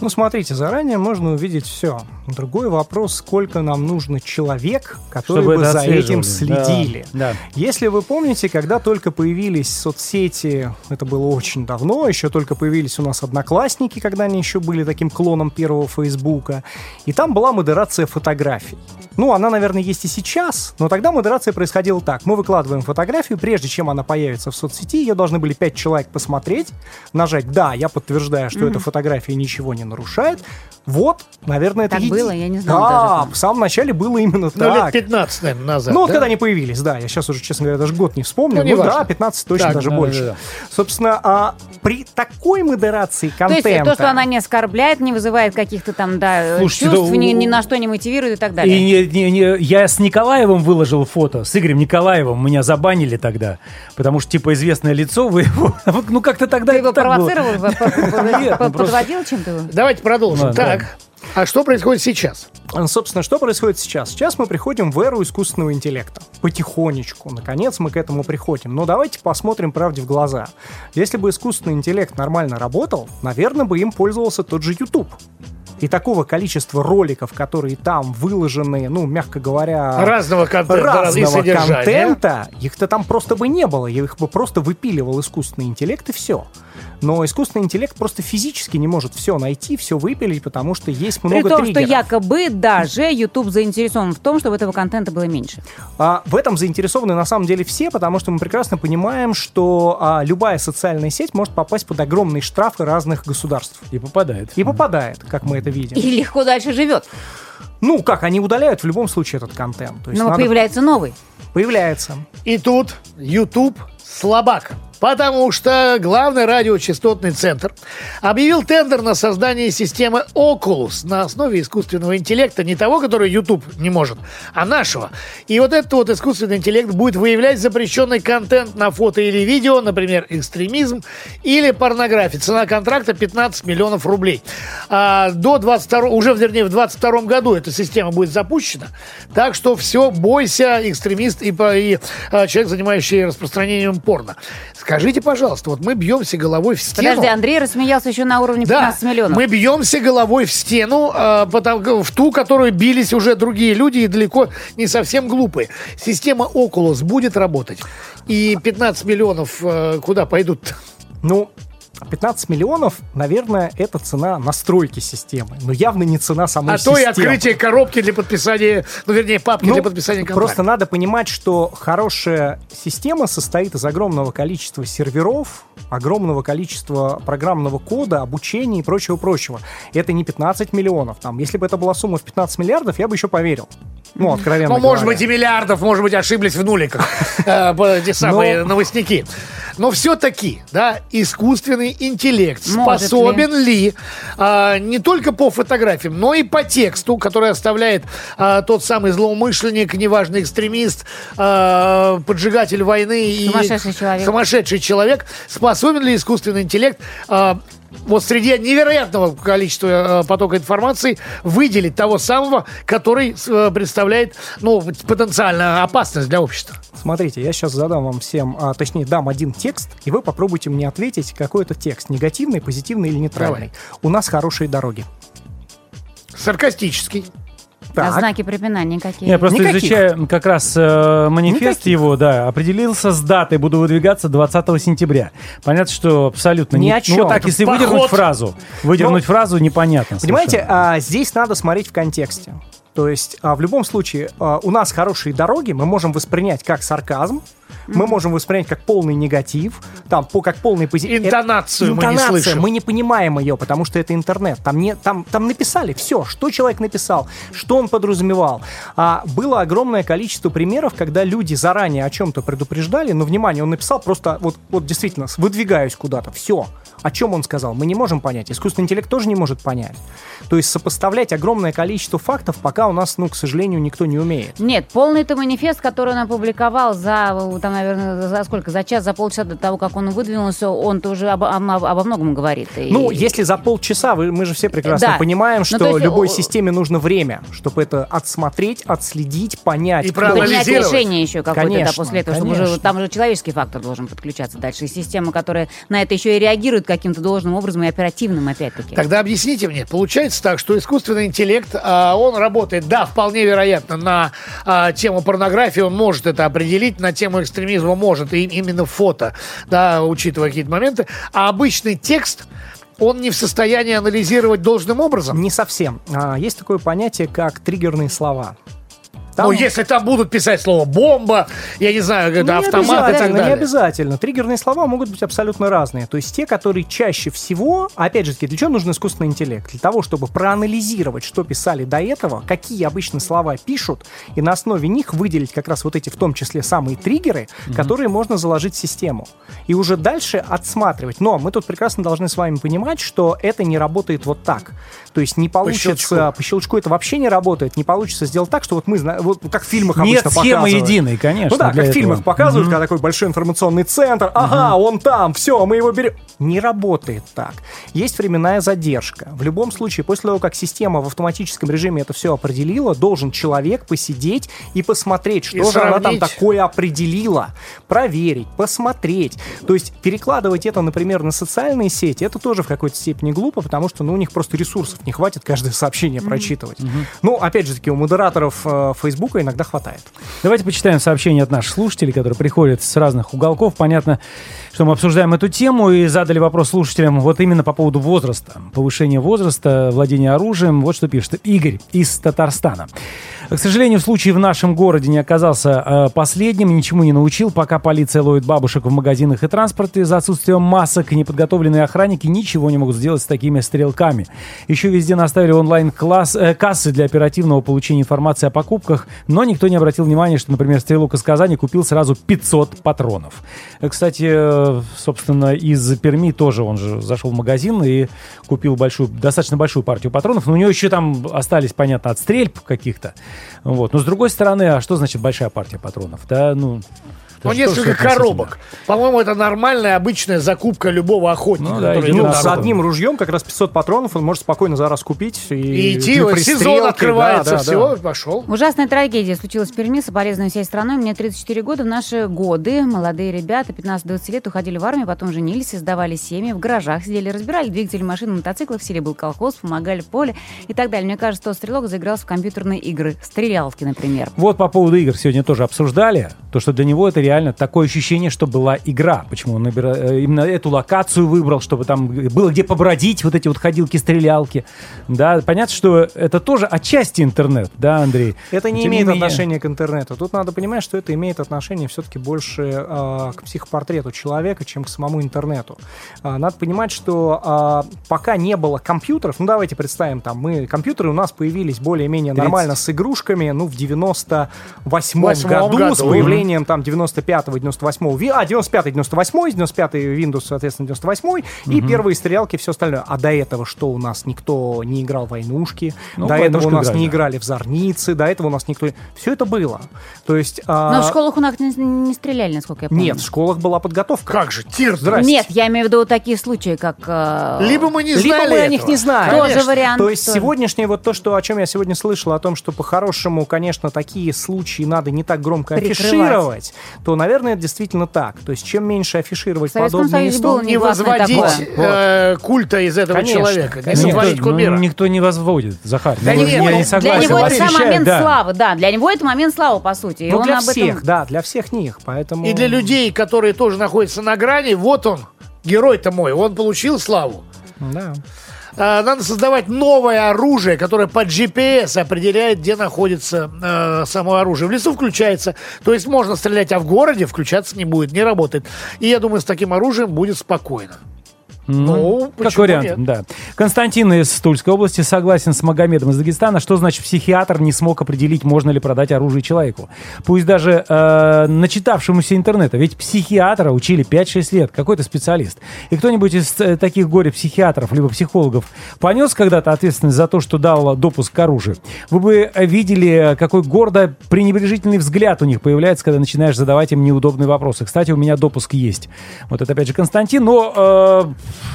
Ну, смотрите, заранее можно увидеть все. Другой вопрос, сколько нам нужно человек, которые Чтобы бы за этим отслеживали. Да, следили. да. Если вы помните, когда только появились соцсети, это было очень давно, еще только появились у нас одноклассники, когда они еще были таким клоном первого Фейсбука, и там была модерация фотографий. Ну, она, наверное, есть и сейчас, но тогда модерация происходила так. Мы выкладываем фотографию, прежде чем она появится в соцсети, ее должны были пять человек посмотреть, нажать «Да, я подтверждаю, что эта фотография ничего не нарушает». Вот, наверное, это Так еди- было? Я не знала Да, даже. в самом начале было именно Ну, лет так. 15, наверное, назад. Ну, вот да? когда они появились, да. Я сейчас уже, честно говоря, даже год не вспомню. Ну, Ну, неважно. да, 15 точно, Так, даже да, больше. да, да. Собственно, а при такой модерации То контента... есть то, что она не оскорбляет, не вызывает каких-то там, да, Слушайте, чувств, да ни, у- ни на что не мотивирует и так далее. И не- не- не- я с Николаевым выложил фото, с Игорем Николаевым. Меня забанили тогда, потому что, типа, известное лицо, вы его... Ну, как-то тогда Ты его так провоцировал, ну, подводил чем-то? Давайте продолжим. Ладно, так, а что происходит сейчас? А, Собственно, что происходит сейчас? Сейчас мы приходим в эру искусственного интеллекта. Потихонечку, наконец, мы к этому приходим. Но давайте посмотрим правде в глаза. Если бы искусственный интеллект нормально работал, наверное, бы им пользовался тот же YouTube. И такого количества роликов, которые там выложены, ну, мягко говоря... Разного и разного контента, их-то там просто бы не было. Их бы просто выпиливал искусственный интеллект и все. Но искусственный интеллект просто физически не может все найти, все выпилить, потому что есть При много том, что триггеров. якобы даже YouTube заинтересован в том, чтобы этого контента было меньше. А, в этом заинтересованы на самом деле все, потому что мы прекрасно понимаем, что а, любая социальная сеть может попасть под огромные штрафы разных государств. И попадает. И попадает, как мы это видим. И легко дальше живет. Ну, как, они удаляют в любом случае этот контент. То есть Но надо- появляется новый. появляется. И тут YouTube слабак. Потому что главный радиочастотный центр объявил тендер на создание системы Oculus на основе искусственного интеллекта, не того, который YouTube не может, а нашего. И вот этот вот искусственный интеллект будет выявлять запрещенный контент на фото или видео, например, экстремизм или порнография. Цена контракта 15 миллионов рублей. А до 22, уже, вернее, в 22 году эта система будет запущена. Так что все, бойся, экстремист и, и, а, человек, занимающий распространением порно. Скажите, пожалуйста, вот мы бьемся головой в стену. Подожди, Андрей рассмеялся еще на уровне Да, 15 миллионов. мы бьемся головой в стену, а, потому- в ту, которую бились уже другие люди и далеко не совсем глупые. Система Oculus будет работать. И 15 миллионов э, куда пойдут? Ну, 15 миллионов, наверное, это цена настройки системы, но явно не цена самой А то и системы. открытие коробки для подписания, ну, вернее, папки Ну, для подписания контракта. Просто надо понимать, что хорошая система состоит из огромного количества серверов, огромного количества программного кода, обучения и прочего-прочего. Это не 15 миллионов. Там, если бы это была сумма в 15 миллиардов, я бы еще поверил. Ну, откровенно Ну, может говоря. быть, и миллиардов, может быть, ошиблись в нуликах э, те самые Но- новостники. Но все-таки, да, искусственный интеллект Может способен ли, а, не только по фотографиям, но и по тексту, который оставляет а, тот самый злоумышленник, неважно, экстремист, а, поджигатель войны и Сумасшедший человек. сумасшедший человек, способен ли искусственный интеллект а, вот среди невероятного количества э, потока информации выделить того самого, который э, представляет, ну, потенциально опасность для общества. Смотрите, я сейчас задам вам всем, а, точнее, дам один текст, и вы попробуйте мне ответить, какой это текст, негативный, позитивный или нейтральный. У нас хорошие дороги. Саркастический. А Так. знаки препинания какие? Я просто Никаких. изучаю как раз э, манифест Никаких. его, да, определился с датой, буду выдвигаться 20 сентября. Понятно, что абсолютно Ни не... о чем. Ну, так, если Поход. выдернуть фразу, выдернуть фразу, непонятно Понимаете, совершенно. а, здесь надо смотреть в контексте. То есть а, в любом случае а, у нас хорошие дороги, мы можем воспринять как сарказм, мы можем воспринять как полный негатив, там, по, как полный позитив. Интонацию мы не Интонация, слышим. мы не понимаем ее, потому что это интернет. Там, не, там, там написали все, что человек написал, что он подразумевал. А было огромное количество примеров, когда люди заранее о чем-то предупреждали, но, внимание, он написал просто, вот, вот действительно, выдвигаюсь куда-то, все. О чем он сказал, мы не можем понять. Искусственный интеллект тоже не может понять. То есть сопоставлять огромное количество фактов пока у нас, ну, к сожалению, никто не умеет. Нет, полный это манифест, который он опубликовал за, там, наверное, за сколько? За час, за полчаса до того, как он выдвинулся, он-то уже об- об- обо многом говорит. И- Ну, если за полчаса, вы- мы же все прекрасно Да. понимаем, Ну, что то есть, любой системе нужно время, чтобы это отсмотреть, отследить, понять. И кто- правильно принять анализировать. решение еще какое-то да, Конечно, после этого, чтобы уже конечно. там уже человеческий фактор должен подключаться дальше. И система, которая на это еще и реагирует каким-то должным образом и оперативным, опять-таки. Тогда объясните мне, получается так, что искусственный интеллект, а, он работает, да, вполне вероятно, на а, тему порнографии, он может это определить, на тему экстремизма может, и именно фото, да, учитывая какие-то моменты, а обычный текст, он не в состоянии анализировать должным образом. Не совсем. А, Есть такое понятие, как триггерные слова. Там- Ну, если там будут писать слово «бомба», я не знаю, Ну, это не автомат и так обязательно, Не далее. обязательно. Триггерные слова могут быть абсолютно разные. То есть те, которые чаще всего, опять же, для чего нужен искусственный интеллект? Для того, чтобы проанализировать, что писали до этого, какие обычно слова пишут, и на основе них выделить как раз вот эти, в том числе, самые триггеры, которые можно заложить в систему. И уже дальше отсматривать. Но мы тут прекрасно должны с вами понимать, что это не работает вот так. То есть не получится... щелчку. По щелчку это вообще не работает. Не получится сделать так, что вот мы знаем... Вот как в фильмах Нет обычно схемы показывают. единой, конечно. Ну да, как в фильмах показывают, когда такой большой информационный центр, ага, он там, все, мы его берем. Не работает так. Есть временная задержка. В любом случае, после того, как система в автоматическом режиме это все определила, должен человек посидеть и посмотреть, что И же она там сравнить. такое определила. Проверить, посмотреть. То есть перекладывать это, например, на социальные сети, это тоже в какой-то степени глупо, потому что ну, у них просто ресурсов не хватит каждое сообщение прочитывать. Ну, опять же таки, у модераторов э, Фейсбука иногда хватает. Давайте почитаем сообщения от наших слушателей, которые приходят с разных уголков. Понятно, что мы обсуждаем эту тему и задали вопрос слушателям вот именно по поводу возраста. Повышение возраста, владения оружием. Вот что пишет Игорь из Татарстана. К сожалению, случай в нашем городе не оказался э, последним, ничему не научил. Пока полиция ловит бабушек в магазинах и транспорте за отсутствием масок, неподготовленные охранники ничего не могут сделать с такими стрелками. Еще везде наставили онлайн-класс, э, кассы для оперативного получения информации о покупках, но никто не обратил внимания, что, например, стрелок из Казани купил сразу 500 патронов. Э, Кстати, э, собственно, из Перми тоже он же зашел в магазин и купил большую, достаточно большую партию патронов, но у него еще там остались, понятно, от стрельб каких-то. Вот. Но с другой стороны, а что значит большая партия патронов? Да, ну... Ну, же тоже несколько коробок. По-моему, это нормальная, обычная закупка любого охотника, Ну да, Ну, с одним ружьем как раз 500 патронов он может спокойно за раз купить. И, И идти, сезон да, открывается, да, да. всего, пошел. Ужасная трагедия случилась в Перми, соболезную всей страной. Мне 34 года. В наши годы молодые ребята, 15-20 лет, уходили в армию, потом женились, создавали семьи, в гаражах сидели, разбирали двигатели машин, мотоциклов, в селе был колхоз, помогали в поле и так далее. Мне кажется, что стрелок заигрался в компьютерные игры. Стрелялки, например. Вот по поводу игр сегодня тоже обсуждали, то, что для него это реально такое ощущение, что была игра. Почему он набира- э, именно эту локацию выбрал, чтобы там было где побродить, вот эти вот ходилки-стрелялки. Да, понятно, что это тоже отчасти интернет, да, Андрей? Это не Тем имеет менее- отношения к интернету. Тут надо понимать, что это имеет отношение все-таки больше э, к психопортрету человека, чем к самому интернету. А, надо понимать, что а, пока не было компьютеров, ну давайте представим, там мы компьютеры у нас появились более-менее 30. нормально с игрушками, ну в 98 Восьмом году, году. с появлением там 95-го, 98-го, ви- а 95-й, 98-й, 95-й Windows, соответственно, 98-й, и первые стрелялки, все остальное. А до этого что у нас никто не играл в войнушки, Ну, до этого у нас играли, не играли в зорницы, до этого у нас никто... Все это было. То есть... а, Но в школах у нас не, не стреляли, насколько я помню. Нет, в школах была подготовка. Как же, тир, Нет, я имею в виду такие случаи, как... э, Либо мы не Либо знали мы о них этого. не знаем. Тоже Конечно. вариант. То есть тоже. сегодняшнее вот то, что, о чем я сегодня слышал, о том, что по-хорошему, конечно, такие случаи надо не так громко Прикрывать. афишировать, то, наверное, это действительно так. То есть чем меньше афишировать подобные истории... Не возводить э, культа из этого Конечно, человека, не конечно. возводить Никто, ну, кумира. никто не возводит, Захар. Да Ну, нет, я ну, не для согласен. Для него это сам Освещает, момент да. славы, да. Для него это момент славы, по сути. И Ну, он для об этом- всех, да, для всех них. Поэтому... И для людей, которые тоже находятся на грани, вот он, герой-то мой, он получил славу. Да. А, Надо создавать новое оружие, которое по GPS определяет, где находится э, само оружие. В лесу включается, то есть можно стрелять, а в городе включаться не будет, не работает. И я думаю, с таким оружием будет спокойно. Ну, как почему вариант, нет? да. Константин из Тульской области согласен с Магомедом из Дагестана. Что значит психиатр не смог определить, можно ли продать оружие человеку? Пусть даже э, начитавшемуся интернета. Ведь психиатра учили 5-6 лет, какой-то специалист. И кто-нибудь из э, таких горе-психиатров, либо психологов, понес когда-то ответственность за то, что дал допуск к оружию? Вы бы видели, какой гордо пренебрежительный взгляд у них появляется, когда начинаешь задавать им неудобные вопросы. Кстати, у меня допуск есть. Вот это опять же Константин. Но э,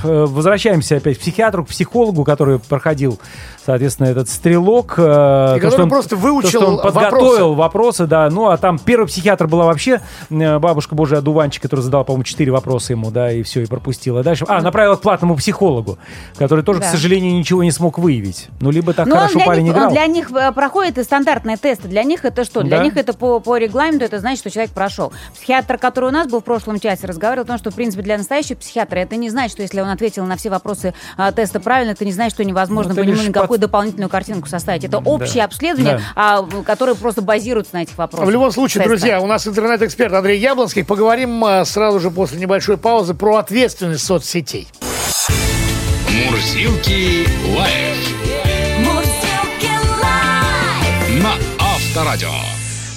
возвращаемся опять к психиатру, к психологу, который проходил, соответственно, этот стрелок. э, И то, который что он- просто выучил то, что он подготовил вопросы. да. Ну, а там первый психиатр была вообще э, бабушка Божия одуванчик, которая задала, по-моему, четыре вопроса ему, да, и все, и пропустила. Дальше, а, направила к платному психологу, который тоже, Да. к сожалению, ничего не смог выявить. Ну, либо так Но хорошо для парень них, играл. для них э, проходят и стандартные тесты. Для них это что? Для Да. них это по, по регламенту, это значит, что человек прошел. Психиатр, который у нас был в прошлом часе, разговаривал о том, что, в принципе, для настоящего психиатра это не значит, что если он ответил на все вопросы а, теста правильно, это не значит, что невозможно Ну, по нему лишь под- дополнительную картинку составить. Это общее обследование, Да. а, которое просто базируется на этих вопросах. В любом случае, теста. друзья, у нас интернет-эксперт Андрей Яблонский. Поговорим а, сразу же после небольшой паузы про ответственность соцсетей. Мурзилки лайф на Авторадио.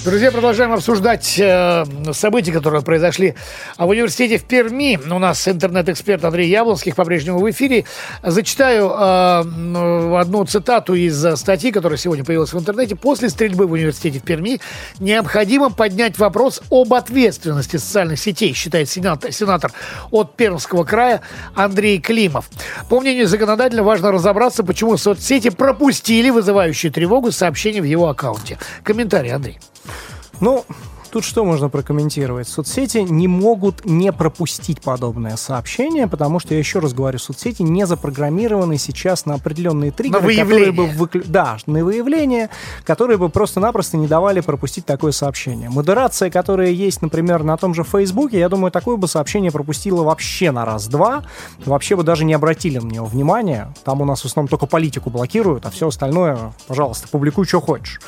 Друзья, продолжаем обсуждать э, события, которые произошли в университете в Перми. У нас интернет-эксперт Андрей Яблонских по-прежнему в эфире. Зачитаю э, одну цитату из э, статьи, которая сегодня появилась в интернете. После стрельбы в университете в Перми необходимо поднять вопрос об ответственности социальных сетей, считает сенатор, сенатор от Пермского края Андрей Климов. По мнению законодателя, важно разобраться, почему соцсети пропустили вызывающие тревогу сообщения в его аккаунте. Комментарий, Андрей. Ну, тут что можно прокомментировать? Соцсети не могут не пропустить подобное сообщение, потому что, я еще раз говорю, соцсети не запрограммированы сейчас на определенные триггеры, На которые бы выявление. выклю- Да, на выявление, которые бы просто-напросто не давали пропустить такое сообщение. Модерация, которая есть, например, на том же Фейсбуке, я думаю, такое бы сообщение пропустило вообще на раз-два, вообще бы даже не обратили на него внимания. Там у нас в основном только политику блокируют, а все остальное, пожалуйста, публикуй, что хочешь.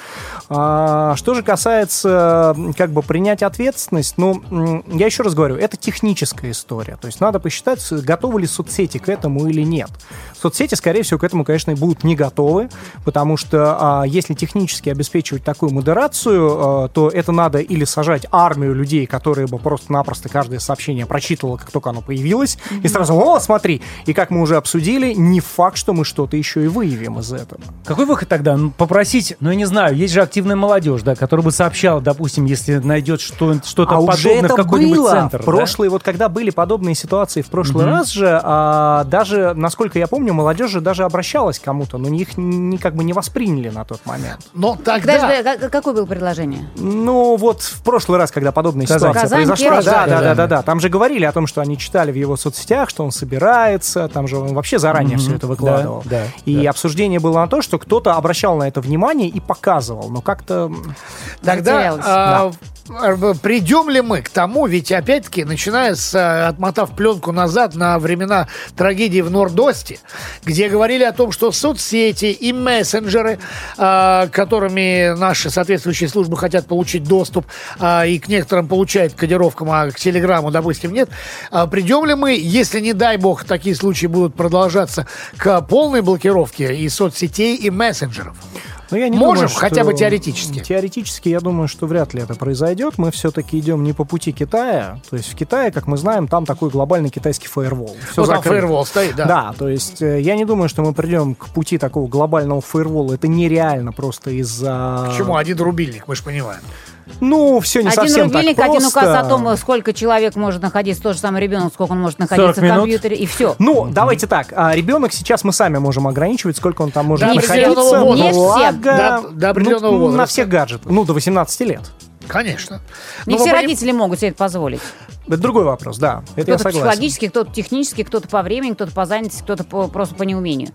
А, что же касается как бы принять ответственность, ну, я еще раз говорю, это техническая история. То есть надо посчитать, готовы ли соцсети к этому или нет. Соцсети, скорее всего, к этому, конечно, и будут не готовы, потому что а, если технически обеспечивать такую модерацию, а, то это надо или сажать армию людей, которые бы просто-напросто каждое сообщение прочитывало, как только оно появилось, и сразу, о, смотри, и как мы уже обсудили, не факт, что мы что-то еще и выявим из этого. Какой выход тогда? Ну, Попросить, ну, я не знаю, есть же активная молодежь, да, которая бы сообщала, допустим, если найдет что, что-то а уже подобное это в какой-нибудь было. центр. В да? прошлые, вот когда были подобные ситуации в прошлый раз же, а, даже, насколько я помню, молодежь же даже обращалась к кому-то, но их ни, как бы не восприняли на тот момент. Но тогда... Подожди, как- какое было предложение? Ну, вот в прошлый раз, когда подобная Казань. ситуация Казань, произошла, да, да, да, да, да, там же говорили о том, что они читали в его соцсетях, что он собирается, там же он вообще заранее Мгм. все это выкладывал. Да, да, и да. обсуждение было на то, что кто-то обращал на это внимание и показывал, но как-то... Тогда а, э, придем ли мы к тому, ведь опять-таки, начиная с, э, отмотав пленку назад на времена трагедии в Нордосте, где говорили о том, что соцсети и мессенджеры, а, которыми наши соответствующие службы хотят получить доступ, а, и к некоторым получают кодировкам, а к Телеграму, допустим, нет, а, придем ли мы, если, не дай бог, такие случаи будут продолжаться, к полной блокировке и соцсетей, и мессенджеров? Но я не Можем, думаю, что- хотя бы теоретически. Теоретически, я думаю, что вряд ли это произойдет. Мы все-таки идем не по пути Китая. То есть в Китае, как мы знаем, там такой глобальный китайский фаервол. Всё Вот там фаервол стоит, да. Да, то есть э, я не думаю, что мы придем к пути такого глобального фаервола. Это нереально просто из-за... Почему один рубильник, мы же понимаем. Ну, все не один совсем рубильник, так один просто. указ о том, сколько человек может находиться, тот же самый ребенок, сколько он может находиться 40 в минут. компьютере, и все. Ну, давайте так. А ребенок сейчас мы сами можем ограничивать, сколько он там может До находиться. Не все. Благо, До- до определенного ну, На возраста. всех гаджетах. Ну, до 18 лет. Конечно. Не Но все вы поним- родители могут себе это позволить. Это другой вопрос, да. Это я Кто-то согласен. психологически, кто-то технически, кто-то по времени, кто-то по занятости, кто-то по- просто по неумению.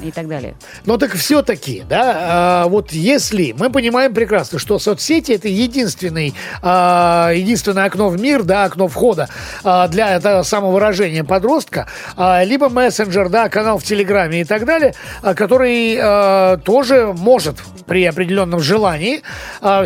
И так далее. Но так все-таки, да, а, вот если мы понимаем прекрасно, что соцсети это единственный, а, единственное окно в мир, да, окно входа а, для этого самовыражения подростка, либо мессенджер, да, канал в Телеграме и так далее, который тоже может при определенном желании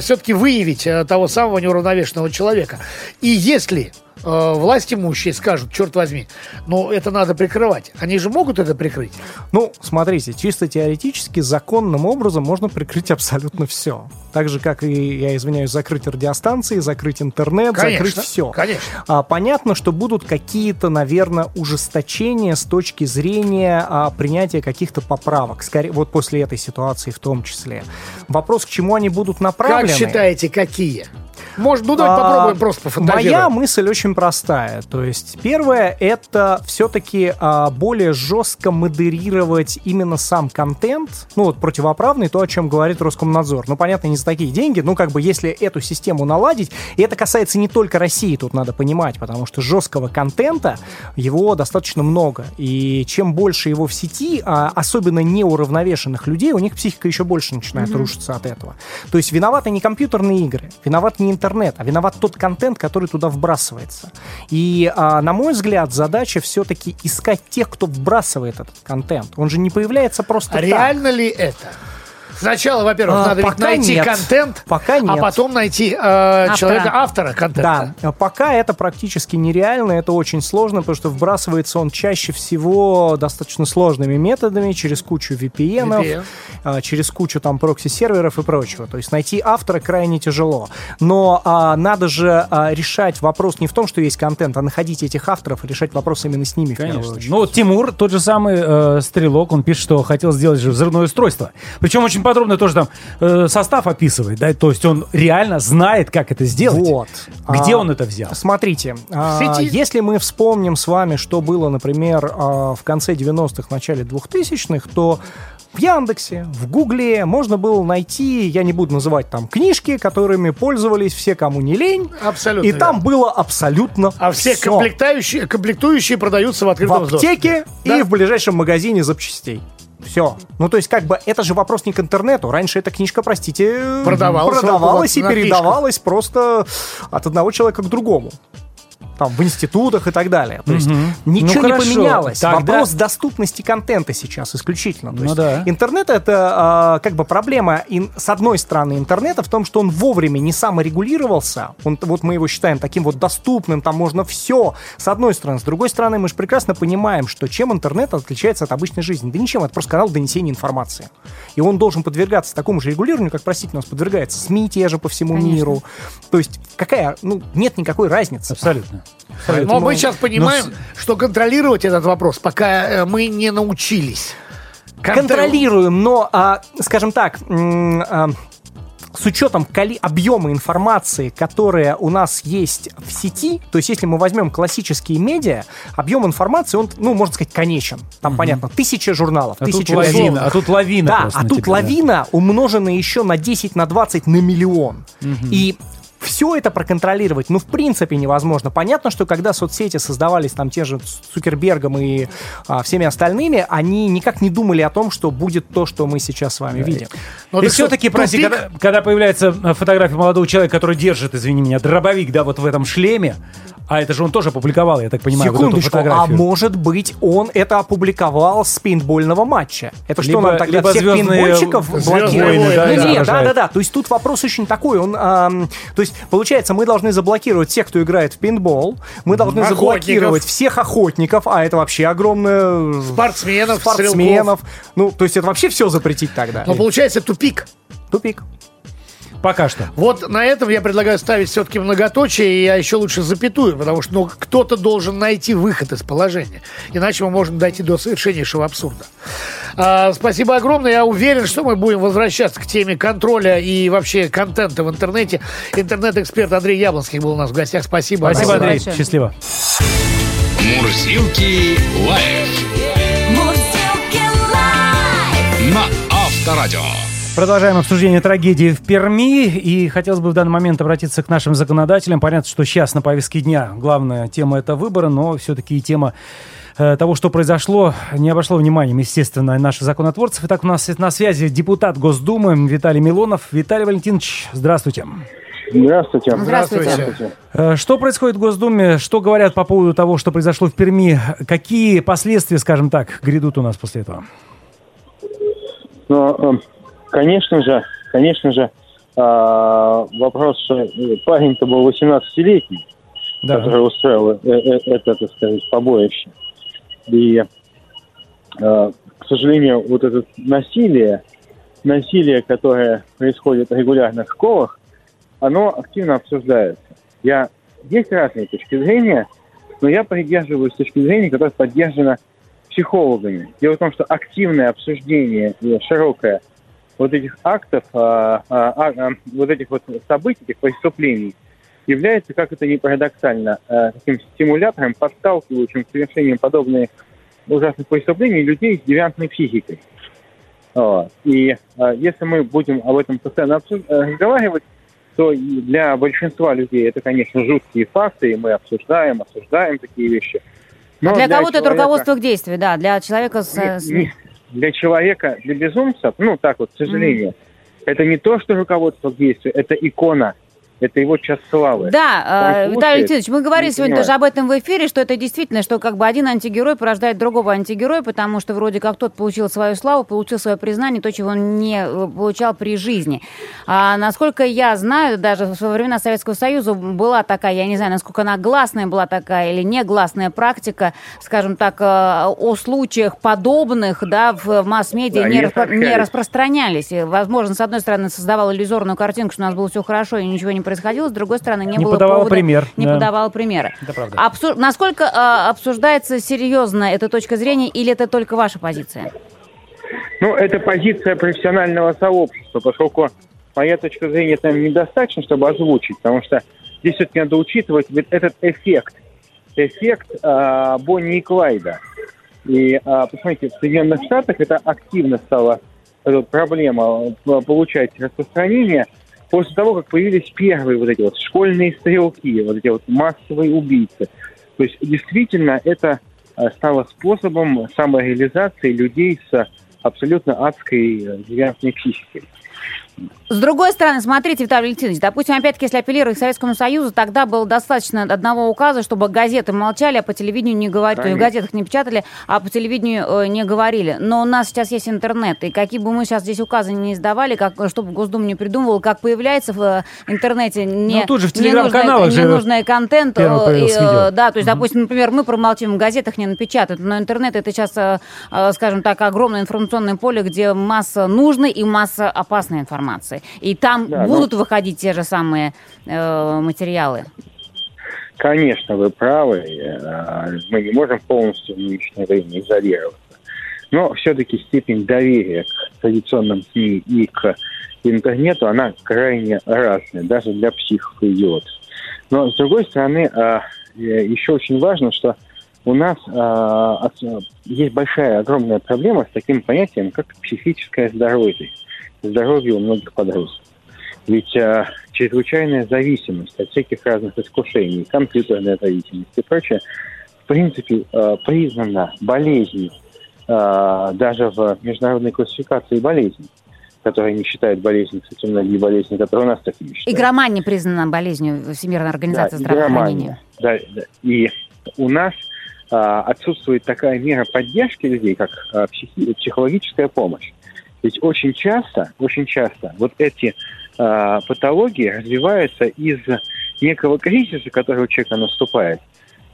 все-таки выявить а, того самого неуравновешенного человека. И если э, власть имущие скажут, черт возьми, ну это надо прикрывать. Они же могут это прикрыть? Ну, смотрите, чисто теоретически законным образом можно прикрыть абсолютно все. Так же, как и, я извиняюсь, закрыть радиостанции, закрыть интернет, Конечно, закрыть все. конечно. А, понятно, что будут какие-то, наверное, ужесточения с точки зрения а, принятия каких-то поправок. Скорее, вот после этой ситуации в том числе. Вопрос, к чему они будут направлены. Как считаете, какие? Может, ну давайте А, попробуем просто пофантазировать. Моя мысль очень простая. То есть, первое, это все-таки а, более жестко модерировать именно сам контент, ну вот противоправный, то, о чем говорит Роскомнадзор. Ну, понятно, не за такие деньги, ну, как бы, если эту систему наладить, и это касается не только России, тут надо понимать, потому что жесткого контента, его достаточно много. И чем больше его в сети, а, особенно неуравновешенных людей, у них психика еще больше начинает рушиться от этого. То есть виноваты не компьютерные игры, виноват не интернет, а виноват тот контент, который туда вбрасывается. И, а, на мой взгляд, задача все-таки искать тех, кто вбрасывает этот контент. Он же не появляется просто А так. реально ли это? Сначала, во-первых, А, надо ведь найти нет. контент, Пока а нет. потом найти э, человека, автора контента. Да, пока это практически нереально, это очень сложно, потому что вбрасывается он чаще всего достаточно сложными методами, через кучу VPN, VPN. а, через кучу там прокси-серверов и прочего. То есть найти автора крайне тяжело. Но а, надо же а, решать вопрос не в том, что есть контент, а находить этих авторов и решать вопрос именно с ними в первую Конечно. очередь. Ну, Тимур, тот же самый э, стрелок, он пишет, что хотел сделать же взрывное устройство. Причем очень подробно тоже там э, состав описывает, да, то есть он реально знает, как это сделать. Вот. Где А, он это взял? Смотрите, а, если мы вспомним с вами, что было, например, а, в конце 90-х, начале 2000-х, то в Яндексе, в Гугле можно было найти, я не буду называть там книжки, которыми пользовались все, кому не лень. Абсолютно И там верно. было абсолютно А все всё. комплектующие, комплектующие продаются в в открытом доступе. аптеке Да. и в ближайшем магазине запчастей. Все. Ну, то есть, как бы, это же вопрос не к интернету. Раньше эта книжка, простите, Продавалась продавалась и передавалась просто от одного человека к другому. Там, в институтах и так далее. То есть, Мгм. ничего Ну, не хорошо. поменялось. Тогда- Вопрос доступности контента сейчас исключительно. То Ну есть, да. интернет это а, как бы проблема, ин- с одной стороны, интернета в том, что он вовремя не саморегулировался. Он, вот мы его считаем таким вот доступным, там можно все. С одной стороны. С другой стороны, мы же прекрасно понимаем, что чем интернет отличается от обычной жизни. Да ничем, это просто канал донесения информации. И он должен подвергаться такому же регулированию, как, простите, у нас подвергается СМИ те же по всему Конечно. миру. То есть какая, ну, нет никакой разницы. Абсолютно. Но мы сейчас понимаем, Ну, что контролировать этот вопрос, пока э, мы не научились. Контр- контролируем, но, а, скажем так, а, с учетом коли- объема информации, которая у нас есть в сети, то есть если мы возьмем классические медиа, объем информации, он, ну, можно сказать, конечен. Там, понятно, тысяча журналов, А тут тысяча лавина, газет. а тут лавина Да, а тут тебя, да. лавина умножена еще на 10, на 20, на миллион. И все это проконтролировать, ну, в принципе, невозможно. Понятно, что когда соцсети создавались там те же Цукербергом и а, всеми остальными, они никак не думали о том, что будет то, что мы сейчас с вами видим. Ну, и все-таки, прости, когда, когда появляется э, фотография молодого человека, который держит, извини меня, дробовик, да, вот в этом шлеме, а это же он тоже опубликовал, я так понимаю, вот эту Секундочку, а фотографию. может быть, он это опубликовал с пейнтбольного матча? Это что, Либо- нам тогда всех «Звездные пейнтбольщиков блокируют? да, Ну, да, нет, отражает. да-да-да. То есть тут вопрос очень такой. Он, ам, то есть, получается, мы должны заблокировать всех, кто играет в пейнтбол, мы должны Охотников. заблокировать всех охотников, а это вообще огромное... Спортсменов, спортсменов. Ну, то есть это вообще все запретить тогда. Но получается тупик. Тупик. Пока что. Вот на этом я предлагаю ставить все-таки многоточие, и я еще лучше запятую, потому что ну, кто-то должен найти выход из положения. Иначе мы можем дойти до совершеннейшего абсурда. А, спасибо огромное. Я уверен, что мы будем возвращаться к теме контроля и вообще контента в интернете. Интернет-эксперт Андрей Яблонский был у нас в гостях. Спасибо. Спасибо, Андрей. большое. Счастливо. Мурзилки лайф Мурзилки лайф. на Авторадио. Продолжаем обсуждение трагедии в Перми. И хотелось бы в данный момент обратиться к нашим законодателям. Понятно, что сейчас на повестке дня главная тема это выборы, но все-таки и тема э, того, что произошло, не обошло вниманием, естественно, наших законотворцев. Итак, у нас на связи депутат Госдумы Виталий Милонов. Виталий Валентинович, здравствуйте. Здравствуйте. Здравствуйте. Э, Что происходит в Госдуме? Что говорят по поводу того, что произошло в Перми? Какие последствия, скажем так, грядут у нас после этого? Но, э, конечно же, конечно же, а, вопрос, что э, парень-то был 18-летний, Да. который устроил э, э, это, так сказать, побоище. И, э, к сожалению, вот это насилие, насилие, которое происходит регулярно в школах, оно активно обсуждается. Я, есть разные точки зрения, но я придерживаюсь точки зрения, которая поддержана психологами. Дело в том, что активное обсуждение и широкое вот этих актов, а, а, а, а, вот этих вот событий, этих преступлений, является, как это ни парадоксально, а, таким стимулятором, подталкивающим к совершению подобных ужасных преступлений людей с девиантной психикой. Вот. И а, если мы будем об этом постоянно э, разговаривать, то для большинства людей это, конечно, жуткие факты, и мы обсуждаем, осуждаем такие вещи. Но А для кого-то это человека- руководство к действию, да, для человека с... не- не- для человека, для безумцев, ну так вот, к сожалению, это не то, что руководство к действию, это икона, это его час славы. Да, Он слушает, Виталий Леонидович, мы говорили сегодня понимает. тоже об этом в эфире, что это действительно, что как бы один антигерой порождает другого антигероя, потому что вроде как тот получил свою славу, получил свое признание, то, чего он не э, получал при жизни. А насколько я знаю, даже во времена Советского Союза была такая, я не знаю, насколько она гласная была такая или негласная практика, скажем так, э, о случаях подобных, да, в масс-медиа Да, не, распро- не распространялись. И, возможно, с одной стороны, создавал иллюзорную картинку, что у нас было все хорошо и ничего не происходило, с другой стороны, не, Не было подавала повода- пример, Не да. подавала примеры. Это правда. Абсу- Насколько а, обсуждается серьезно эта точка зрения или это только ваша позиция? Ну, это позиция профессионального сообщества, поскольку моя точка зрения там недостаточно, чтобы озвучить, потому что здесь все-таки надо учитывать этот эффект, эффект а, Бонни и Клайда. И а, посмотрите, в Соединенных Штатах это активно стало эта проблема получать распространение после того, как появились первые вот эти вот школьные стрелки, вот эти вот массовые убийцы. То есть действительно это а, стало способом самореализации людей с абсолютно адской э, девиантной психикой. С другой стороны, смотрите, Виталий Валентинович, допустим, опять-таки, если апеллировать к Советскому Союзу, тогда было достаточно одного указа, чтобы газеты молчали, а по телевидению не говорили, то есть в газетах не печатали, а по телевидению э, не говорили. Но у нас сейчас есть интернет, и какие бы мы сейчас здесь указы не издавали, как, чтобы Госдума не придумывал, как появляется в э, интернете не, Ну, тут же в ненужный- же ненужный контент. э, и, э. Да, то есть, допустим, например, мы промолчим, в газетах не напечатают, но интернет это сейчас, э, э, скажем так, огромное информационное поле, где масса нужной и масса опасной информации. И там Да, будут выходить те же самые э, материалы. Конечно, вы правы. э, Мы не можем полностью в нынешнее время изолироваться. Но все-таки степень доверия к традиционным СМИ и к интернету, она крайне разная, даже для психов и идиотов. Но, с другой стороны, э, э, еще очень важно, что у нас э, есть большая, огромная проблема с таким понятием, как психическое здоровье. Здоровье у многих подростков. Ведь э, чрезвычайная зависимость от всяких разных искушений, компьютерная зависимость и прочее, в принципе, э, признана болезнью э, даже в международной классификации болезней, которые не считают болезнью, кстати, многие болезни, которые у нас такие считают. Игромания признана болезнью Всемирной организации Да, здравоохранения. Да, да. И у нас а, отсутствует такая мера поддержки людей, как а, психи- психологическая помощь. Ведь очень часто, очень часто вот эти а, патологии развиваются из некого кризиса, который у человека наступает.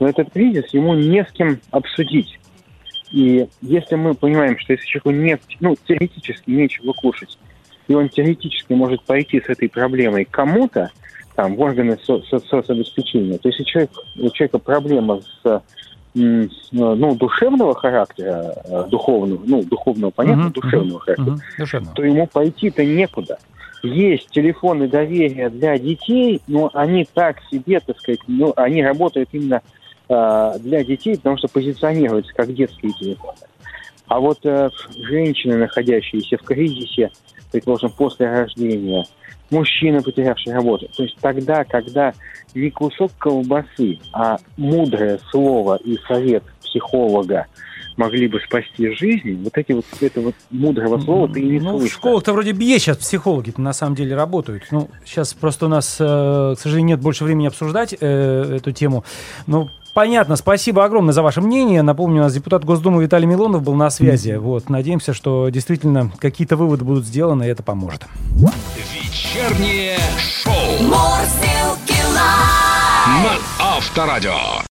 Но этот кризис ему не с кем обсудить. И если мы понимаем, что если человеку нет, ну, теоретически нечего кушать, и он теоретически может пойти с этой проблемой кому-то, там, в органы со- со- соцобеспечения, то если человек, у человека проблема с, ну, душевного характера, э, духовного, ну, духовного, понятно, Мгм, душевного мгм, характера, мгм, душевно. то ему пойти-то некуда. Есть телефоны доверия для детей, но они так себе, так сказать, ну, они работают именно э, для детей, потому что позиционируются как детские телефоны. А вот э, женщины, находящиеся в кризисе, предположим, после рождения, мужчины, потерявшие работу, то есть тогда, когда не кусок колбасы, а мудрое слово и совет психолога могли бы спасти жизнь, вот эти вот, это вот мудрого слова ты и не Ну, в слышишь. школах-то вроде бы есть сейчас психологи на самом деле работают. Ну, сейчас просто у нас, э, к сожалению, нет больше времени обсуждать э, эту тему. Ну, понятно. Спасибо огромное за ваше мнение. Напомню, у нас депутат Госдумы Виталий Милонов был на связи. Вот, надеемся, что действительно какие-то выводы будут сделаны, и это поможет. Вечернее шоу на Авторадио.